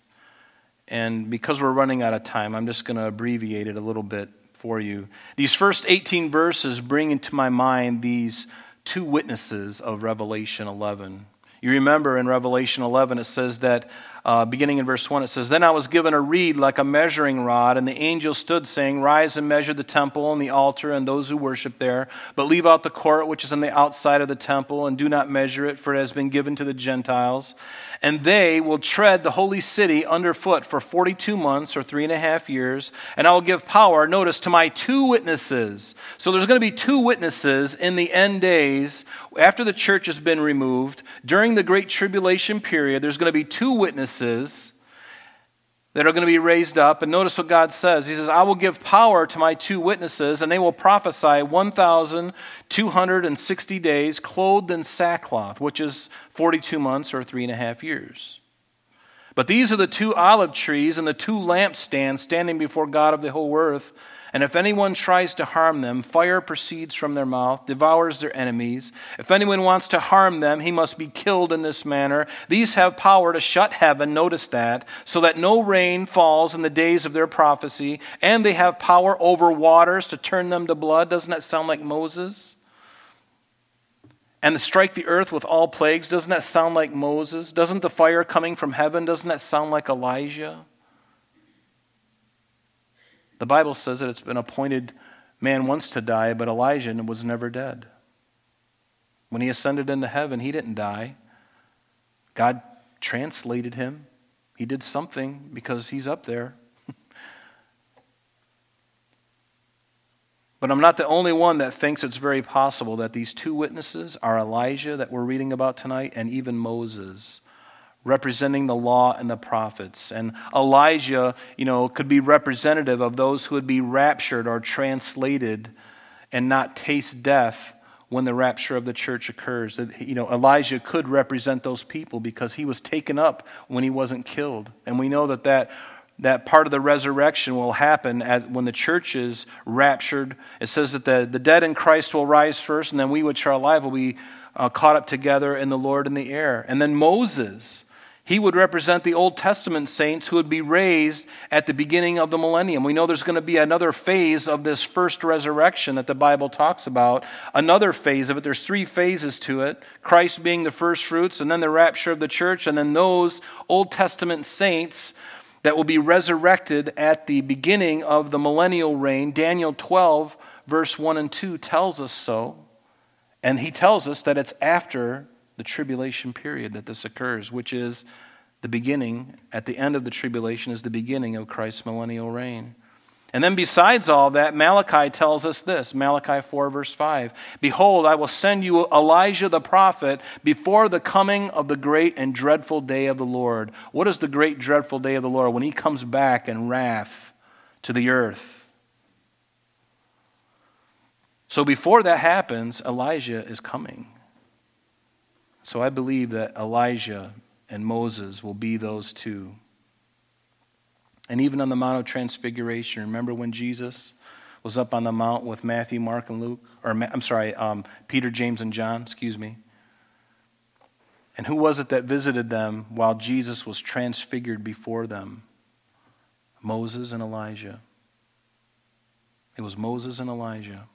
And because we're running out of time, I'm just going to abbreviate it a little bit for you. These first 18 verses bring into my mind these two witnesses of Revelation 11. You remember in Revelation 11, it says that, uh, beginning in verse 1, it says, Then I was given a reed like a measuring rod, and the angel stood, saying, Rise and measure the temple and the altar and those who worship there, but leave out the court which is on the outside of the temple, and do not measure it, for it has been given to the Gentiles and they will tread the holy city underfoot for 42 months or three and a half years. And I will give power, notice, to my two witnesses. So there's going to be two witnesses in the end days after the church has been removed. During the Great Tribulation period, there's going to be two witnesses that are going to be raised up. And notice what God says. He says, I will give power to my two witnesses, and they will prophesy 1,260 days, clothed in sackcloth, which is 42 months or three and a half years. But these are the two olive trees and the two lampstands standing before God of the whole earth. And if anyone tries to harm them, fire proceeds from their mouth, devours their enemies. If anyone wants to harm them, he must be killed in this manner. These have power to shut heaven, notice that, so that no rain falls in the days of their prophecy. And they have power over waters to turn them to blood. Doesn't that sound like Moses? And to strike the earth with all plagues. Doesn't that sound like Moses? Doesn't the fire coming from heaven, doesn't that sound like Elijah? The Bible says that it's been appointed man once to die, but Elijah was never dead. When he ascended into heaven, he didn't die. God translated him. He did something because he's up there. but I'm not the only one that thinks it's very possible that these two witnesses are Elijah, that we're reading about tonight, and even Moses representing the law and the prophets. And Elijah, you know, could be representative of those who would be raptured or translated and not taste death when the rapture of the church occurs. You know, Elijah could represent those people because he was taken up when he wasn't killed. And we know that that, that part of the resurrection will happen at, when the church is raptured. It says that the, the dead in Christ will rise first, and then we which are alive will be uh, caught up together in the Lord in the air. And then Moses he would represent the Old Testament saints who would be raised at the beginning of the millennium. We know there's going to be another phase of this first resurrection that the Bible talks about. Another phase of it. There's three phases to it Christ being the first fruits, and then the rapture of the church, and then those Old Testament saints that will be resurrected at the beginning of the millennial reign. Daniel 12, verse 1 and 2 tells us so. And he tells us that it's after the tribulation period that this occurs, which is the beginning, at the end of the tribulation, is the beginning of Christ's millennial reign. And then, besides all that, Malachi tells us this Malachi 4, verse 5 Behold, I will send you Elijah the prophet before the coming of the great and dreadful day of the Lord. What is the great, dreadful day of the Lord? When he comes back in wrath to the earth. So, before that happens, Elijah is coming. So I believe that Elijah and Moses will be those two. And even on the Mount of Transfiguration, remember when Jesus was up on the mount with Matthew, Mark, and Luke? Or, I'm sorry, um, Peter, James, and John, excuse me. And who was it that visited them while Jesus was transfigured before them? Moses and Elijah. It was Moses and Elijah.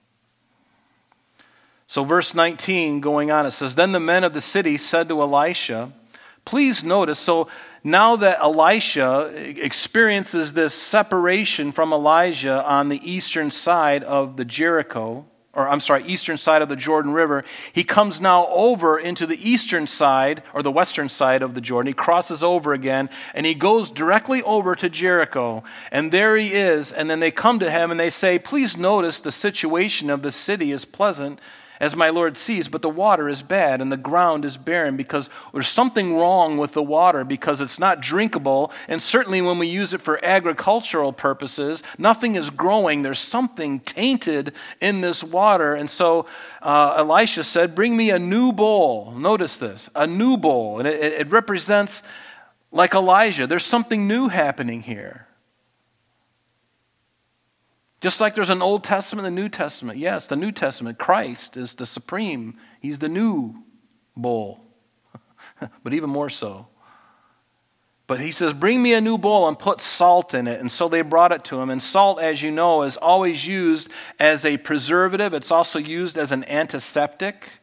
So, verse 19 going on, it says, Then the men of the city said to Elisha, Please notice, so now that Elisha experiences this separation from Elijah on the eastern side of the Jericho, or I'm sorry, eastern side of the Jordan River, he comes now over into the eastern side, or the western side of the Jordan. He crosses over again, and he goes directly over to Jericho. And there he is. And then they come to him and they say, Please notice the situation of the city is pleasant as my Lord sees, but the water is bad and the ground is barren because there's something wrong with the water because it's not drinkable. And certainly when we use it for agricultural purposes, nothing is growing. There's something tainted in this water. And so uh, Elisha said, Bring me a new bowl. Notice this a new bowl. And it, it represents, like Elijah, there's something new happening here. Just like there's an Old Testament and a New Testament. Yes, the New Testament, Christ is the supreme, He's the new bowl, but even more so. But he says, Bring me a new bowl and put salt in it. And so they brought it to him. And salt, as you know, is always used as a preservative, it's also used as an antiseptic.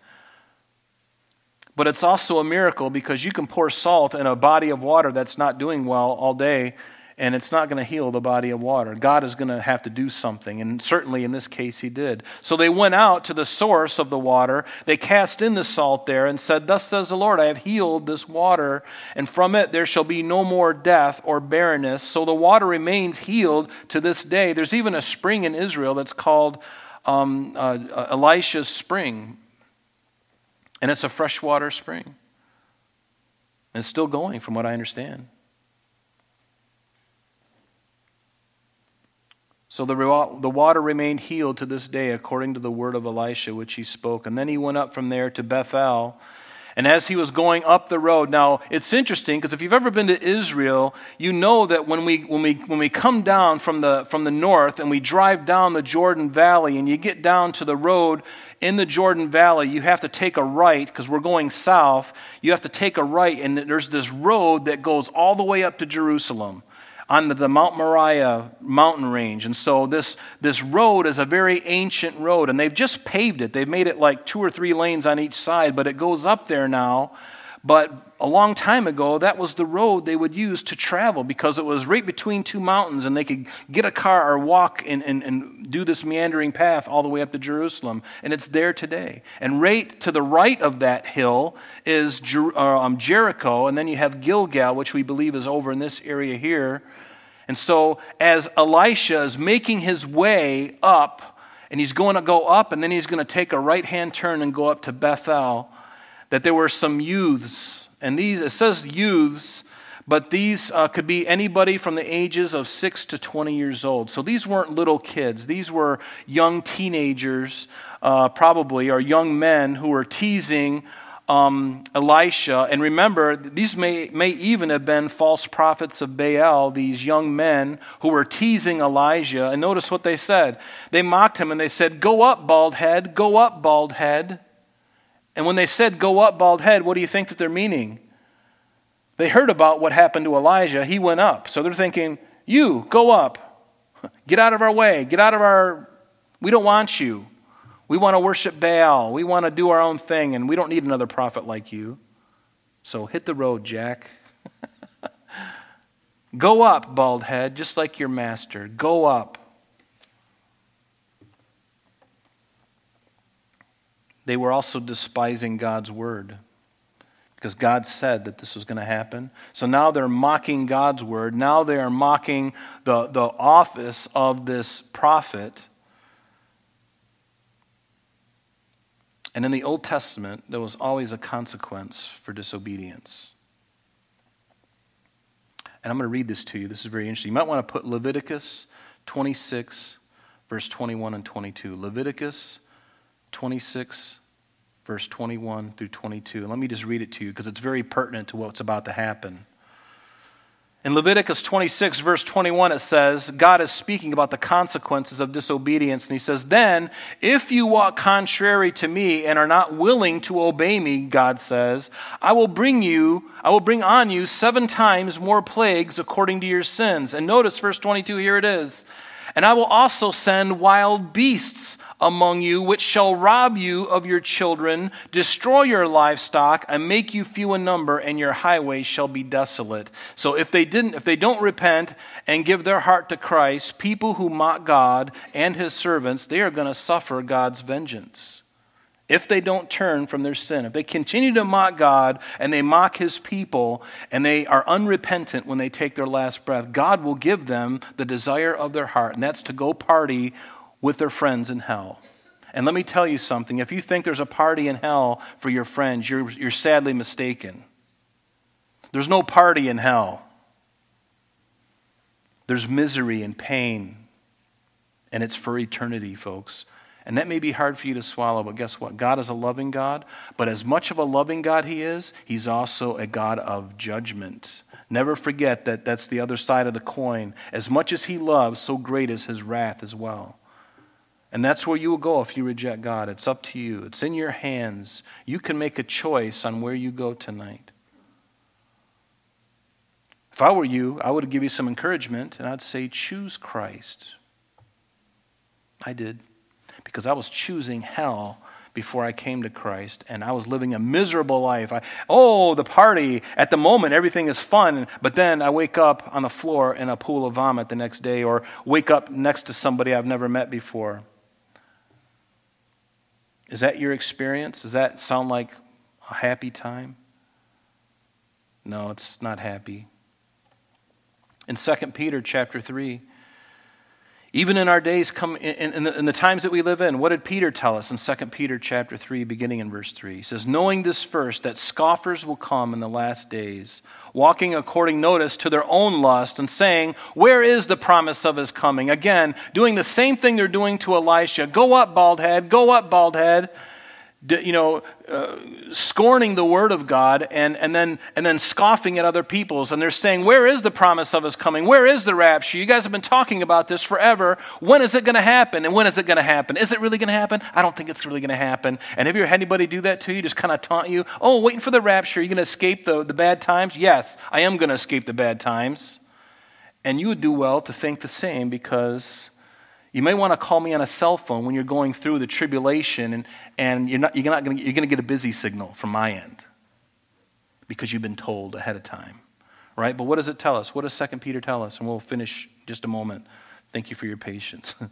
But it's also a miracle because you can pour salt in a body of water that's not doing well all day and it's not going to heal the body of water. God is going to have to do something, and certainly in this case, He did. So they went out to the source of the water. They cast in the salt there and said, Thus says the Lord, I have healed this water, and from it there shall be no more death or barrenness. So the water remains healed to this day. There's even a spring in Israel that's called um, uh, uh Elisha's Spring, and it's a freshwater spring. And it's still going, from what I understand. So the, the water remained healed to this day, according to the word of Elisha, which he spoke. And then he went up from there to Bethel. And as he was going up the road, now it's interesting because if you've ever been to Israel, you know that when we, when we, when we come down from the, from the north and we drive down the Jordan Valley and you get down to the road in the Jordan Valley, you have to take a right because we're going south. You have to take a right, and there's this road that goes all the way up to Jerusalem on the, the Mount Moriah mountain range. And so this, this road is a very ancient road, and they've just paved it. They've made it like two or three lanes on each side, but it goes up there now. But a long time ago, that was the road they would use to travel because it was right between two mountains, and they could get a car or walk and, and, and do this meandering path all the way up to Jerusalem. And it's there today. And right to the right of that hill is Jer- uh, um, Jericho, and then you have Gilgal, which we believe is over in this area here. And so, as Elisha is making his way up, and he's going to go up, and then he's going to take a right hand turn and go up to Bethel, that there were some youths. And these, it says youths, but these uh, could be anybody from the ages of 6 to 20 years old. So these weren't little kids, these were young teenagers, uh, probably, or young men who were teasing um, Elisha. And remember, these may, may even have been false prophets of Baal, these young men who were teasing Elijah. And notice what they said. They mocked him and they said, Go up, bald head, go up, bald head. And when they said, Go up, bald head, what do you think that they're meaning? They heard about what happened to Elijah. He went up. So they're thinking, You, go up. Get out of our way. Get out of our. We don't want you. We want to worship Baal. We want to do our own thing, and we don't need another prophet like you. So hit the road, Jack. Go up, bald head, just like your master. Go up. They were also despising God's word because God said that this was going to happen. So now they're mocking God's word. Now they are mocking the, the office of this prophet. And in the Old Testament, there was always a consequence for disobedience. And I'm going to read this to you. This is very interesting. You might want to put Leviticus 26, verse 21 and 22. Leviticus 26, verse 21 through 22. And let me just read it to you because it's very pertinent to what's about to happen. In Leviticus 26, verse 21, it says, God is speaking about the consequences of disobedience. And he says, Then, if you walk contrary to me and are not willing to obey me, God says, I will bring you, I will bring on you seven times more plagues according to your sins. And notice verse 22, here it is. And I will also send wild beasts among you, which shall rob you of your children, destroy your livestock, and make you few in number, and your highways shall be desolate. So if they didn't, if they don't repent and give their heart to Christ, people who mock God and his servants, they are going to suffer God's vengeance if they don't turn from their sin, if they continue to mock God and they mock his people and they are unrepentant when they take their last breath, God will give them the desire of their heart, and that's to go party with their friends in hell. And let me tell you something if you think there's a party in hell for your friends, you're, you're sadly mistaken. There's no party in hell, there's misery and pain, and it's for eternity, folks. And that may be hard for you to swallow, but guess what? God is a loving God, but as much of a loving God He is, He's also a God of judgment. Never forget that that's the other side of the coin. As much as He loves, so great is His wrath as well. And that's where you will go if you reject God. It's up to you, it's in your hands. You can make a choice on where you go tonight. If I were you, I would give you some encouragement and I'd say, choose Christ. I did. Because I was choosing hell before I came to Christ, and I was living a miserable life. I, oh, the party. At the moment, everything is fun, but then I wake up on the floor in a pool of vomit the next day, or wake up next to somebody I've never met before. Is that your experience? Does that sound like a happy time? No, it's not happy. In 2 Peter chapter 3, even in our days, come in, in, the, in, the, times that we live in, what did Peter tell us in 2 Peter chapter 3, beginning in verse 3? He says, Knowing this first, that scoffers will come in the last days, walking according, notice, to their own lust, and saying, Where is the promise of his coming? Again, doing the same thing they're doing to Elisha. Go up, bald head, go up, bald head you know, uh, scorning the word of God and, and, then, and then scoffing at other people's. And they're saying, Where is the promise of his coming? Where is the rapture? You guys have been talking about this forever. When is it going to happen? And when is it going to happen? Is it really going to happen? I don't think it's really going to happen. And have you had anybody do that to you? Just kind of taunt you? Oh, waiting for the rapture. Are you going to escape the, the bad times? Yes, I am going to escape the bad times. And you would do well to think the same because you may want to call me on a cell phone when you're going through the tribulation, and, and you're, not, you're, not gonna, you're gonna get a busy signal from my end because you've been told ahead of time. Right? But what does it tell us? What does 2 Peter tell us? And we'll finish just a moment. Thank you for your patience.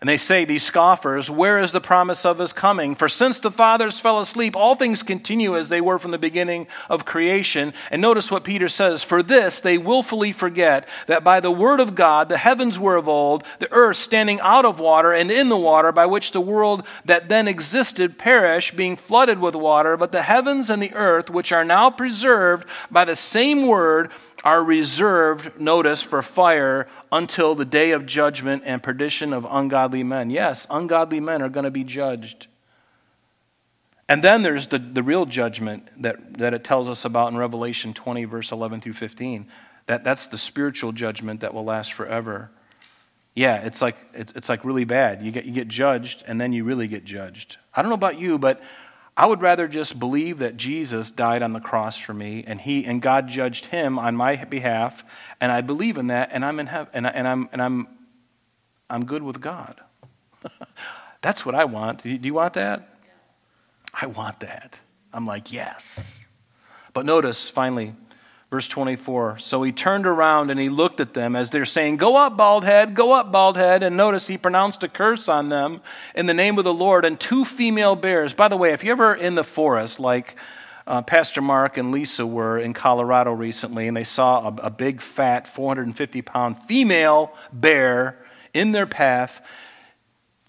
And they say, these scoffers, where is the promise of his coming? For since the fathers fell asleep, all things continue as they were from the beginning of creation. And notice what Peter says For this they willfully forget that by the word of God the heavens were of old, the earth standing out of water and in the water, by which the world that then existed perished, being flooded with water. But the heavens and the earth, which are now preserved by the same word, are reserved, notice, for fire until the day of judgment and perdition of ungodly men. Yes, ungodly men are going to be judged. And then there's the, the real judgment that, that it tells us about in Revelation 20, verse 11 through 15. That, that's the spiritual judgment that will last forever. Yeah, it's like, it's, it's like really bad. You get, you get judged, and then you really get judged. I don't know about you, but I would rather just believe that Jesus died on the cross for me and he and God judged him on my behalf and I believe in that and I'm in heaven and, I, and I'm and I'm I'm good with God. That's what I want. Do you want that? I want that. I'm like, yes. But notice finally Verse 24. So he turned around and he looked at them as they're saying, Go up, bald head, go up, bald head. And notice he pronounced a curse on them in the name of the Lord and two female bears. By the way, if you're ever in the forest, like uh, Pastor Mark and Lisa were in Colorado recently, and they saw a, a big, fat, 450 pound female bear in their path,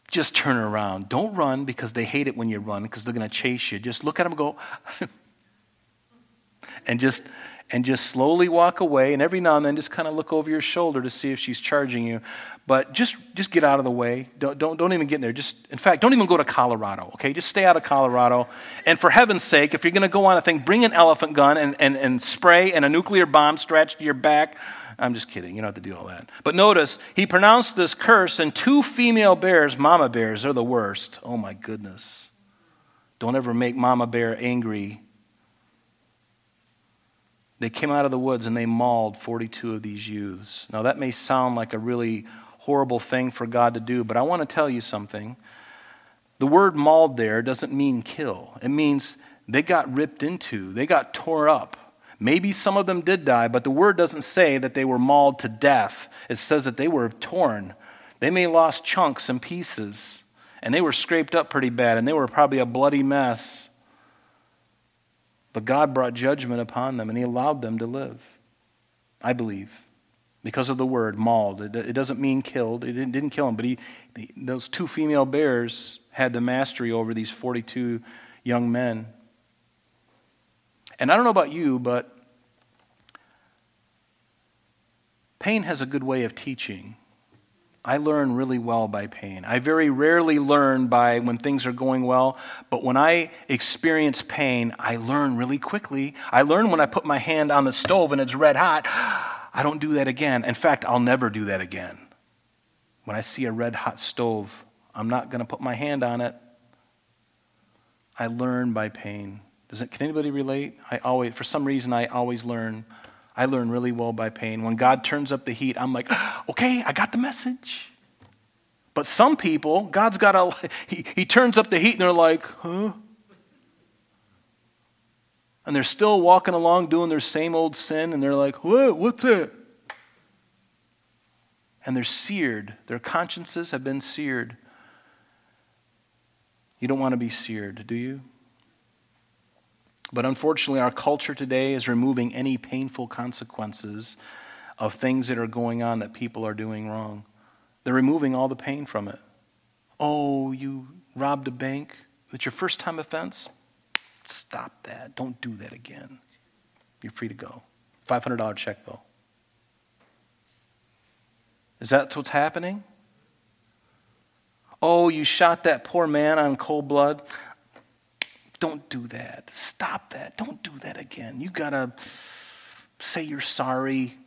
just turn around. Don't run because they hate it when you run because they're going to chase you. Just look at them go, and just and just slowly walk away and every now and then just kind of look over your shoulder to see if she's charging you. But just just get out of the way. Don't, don't, don't even get in there. Just in fact don't even go to colorado okay? Just stay out of colorado. And for heaven's sake if you're going to go on a thing bring an elephant gun and, and, and spray and a nuclear bomb stretched to your back. I'm just kidding. You don't have to do all that. But notice he pronounced this curse and two female bears mama bears are the worst. Oh my goodness. Don't ever make mama bear angry they came out of the woods and they mauled 42 of these youths. Now, that may sound like a really horrible thing for God to do, but I want to tell you something. The word mauled there doesn't mean kill, it means they got ripped into, they got tore up. Maybe some of them did die, but the word doesn't say that they were mauled to death. It says that they were torn. They may have lost chunks and pieces, and they were scraped up pretty bad, and they were probably a bloody mess. But God brought judgment upon them and He allowed them to live. I believe. Because of the word mauled. It, it doesn't mean killed. It didn't, didn't kill them. But he, the, those two female bears had the mastery over these 42 young men. And I don't know about you, but pain has a good way of teaching. I learn really well by pain. I very rarely learn by when things are going well, but when I experience pain, I learn really quickly. I learn when I put my hand on the stove and it's red hot. I don't do that again. In fact, I'll never do that again. When I see a red hot stove, I'm not going to put my hand on it. I learn by pain. Does it, can anybody relate? I always, for some reason, I always learn. I learn really well by pain. When God turns up the heat, I'm like, okay, I got the message. But some people, God's got a, he, he turns up the heat and they're like, huh? And they're still walking along doing their same old sin and they're like, what? What's that? And they're seared. Their consciences have been seared. You don't want to be seared, do you? But unfortunately, our culture today is removing any painful consequences of things that are going on that people are doing wrong. They're removing all the pain from it. Oh, you robbed a bank? That's your first time offense? Stop that. Don't do that again. You're free to go. $500 check, though. Is that what's happening? Oh, you shot that poor man on cold blood. Don't do that. Stop that. Don't do that again. You got to say you're sorry.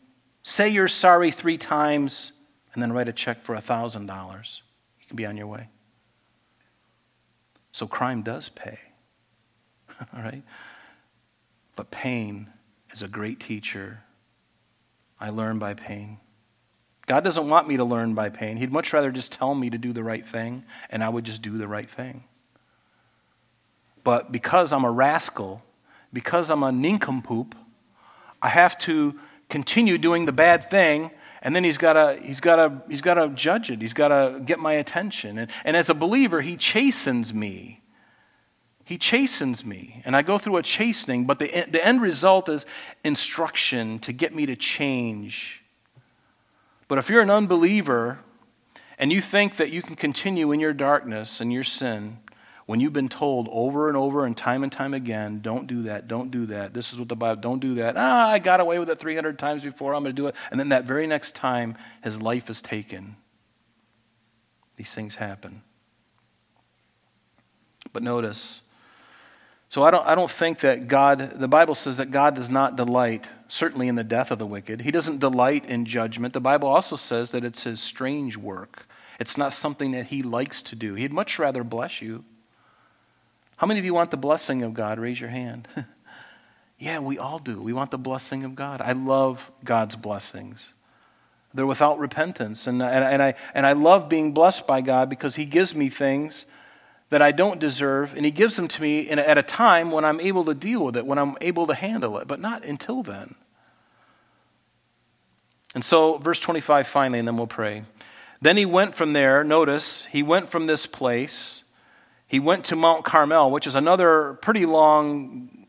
Say you're sorry three times and then write a check for $1,000. You can be on your way. So crime does pay. All right? But pain is a great teacher. I learn by pain. God doesn't want me to learn by pain. He'd much rather just tell me to do the right thing, and I would just do the right thing. But because I'm a rascal, because I'm a nincompoop, I have to continue doing the bad thing, and then he's got to he's got to he's got to judge it. He's got to get my attention. And, and as a believer, he chastens me. He chastens me, and I go through a chastening, but the, the end result is instruction to get me to change. But if you're an unbeliever and you think that you can continue in your darkness and your sin, when you've been told over and over and time and time again, don't do that, don't do that, this is what the Bible, don't do that. Ah, I got away with it 300 times before, I'm going to do it. And then that very next time, his life is taken. These things happen. But notice, so I don't, I don't think that God, the Bible says that God does not delight, certainly in the death of the wicked. He doesn't delight in judgment. The Bible also says that it's his strange work. It's not something that he likes to do. He'd much rather bless you. How many of you want the blessing of God? Raise your hand. yeah, we all do. We want the blessing of God. I love God's blessings. They're without repentance. And, and, and, I, and I love being blessed by God because He gives me things that I don't deserve, and He gives them to me in, at a time when I'm able to deal with it, when I'm able to handle it, but not until then. And so, verse 25 finally, and then we'll pray. Then he went from there, notice, he went from this place he went to Mount Carmel, which is another pretty long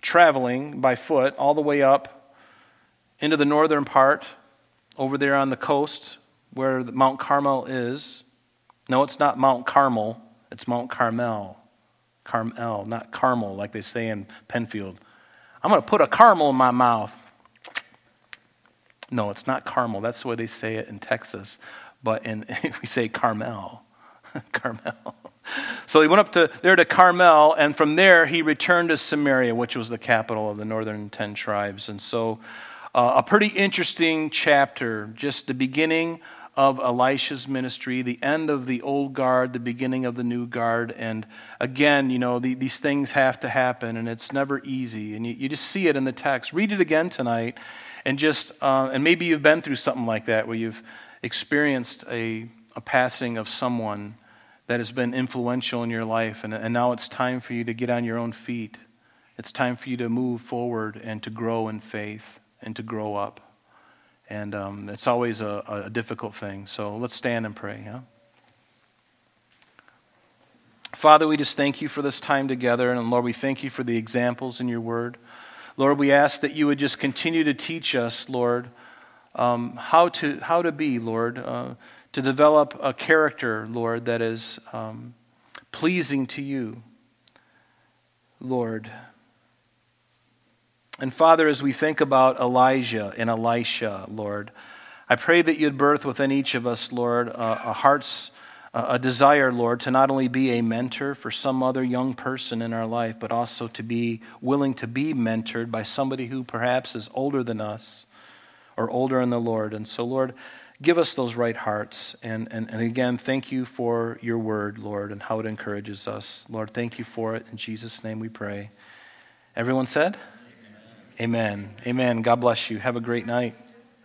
traveling by foot all the way up into the northern part over there on the coast where Mount Carmel is. No, it's not Mount Carmel, it's Mount Carmel. Carmel, not Carmel like they say in Penfield. I'm going to put a caramel in my mouth. No, it's not Carmel. That's the way they say it in Texas. But in, we say Carmel. Carmel. So he went up to there to Carmel, and from there he returned to Samaria, which was the capital of the northern ten tribes. And so, uh, a pretty interesting chapter, just the beginning of Elisha's ministry, the end of the old guard, the beginning of the new guard. And again, you know, the, these things have to happen, and it's never easy. And you, you, just see it in the text. Read it again tonight, and just, uh, and maybe you've been through something like that where you've experienced a, a passing of someone that has been influential in your life, and, and now it's time for you to get on your own feet. It's time for you to move forward and to grow in faith and to grow up. And um, it's always a, a difficult thing. So let's stand and pray. Yeah? Father, we just thank you for this time together. And Lord, we thank you for the examples in your word. Lord, we ask that you would just continue to teach us, Lord, um, how, to, how to be, Lord. Uh, to develop a character, Lord, that is um, pleasing to you, Lord. And Father, as we think about Elijah and Elisha, Lord, I pray that you'd birth within each of us, Lord, a, a heart's a desire, Lord, to not only be a mentor for some other young person in our life, but also to be willing to be mentored by somebody who perhaps is older than us or older in the Lord. And so, Lord, give us those right hearts. And, and, and again, thank you for your word, Lord, and how it encourages us. Lord, thank you for it. In Jesus' name we pray. Everyone said? Amen. Amen. God bless you. Have a great night.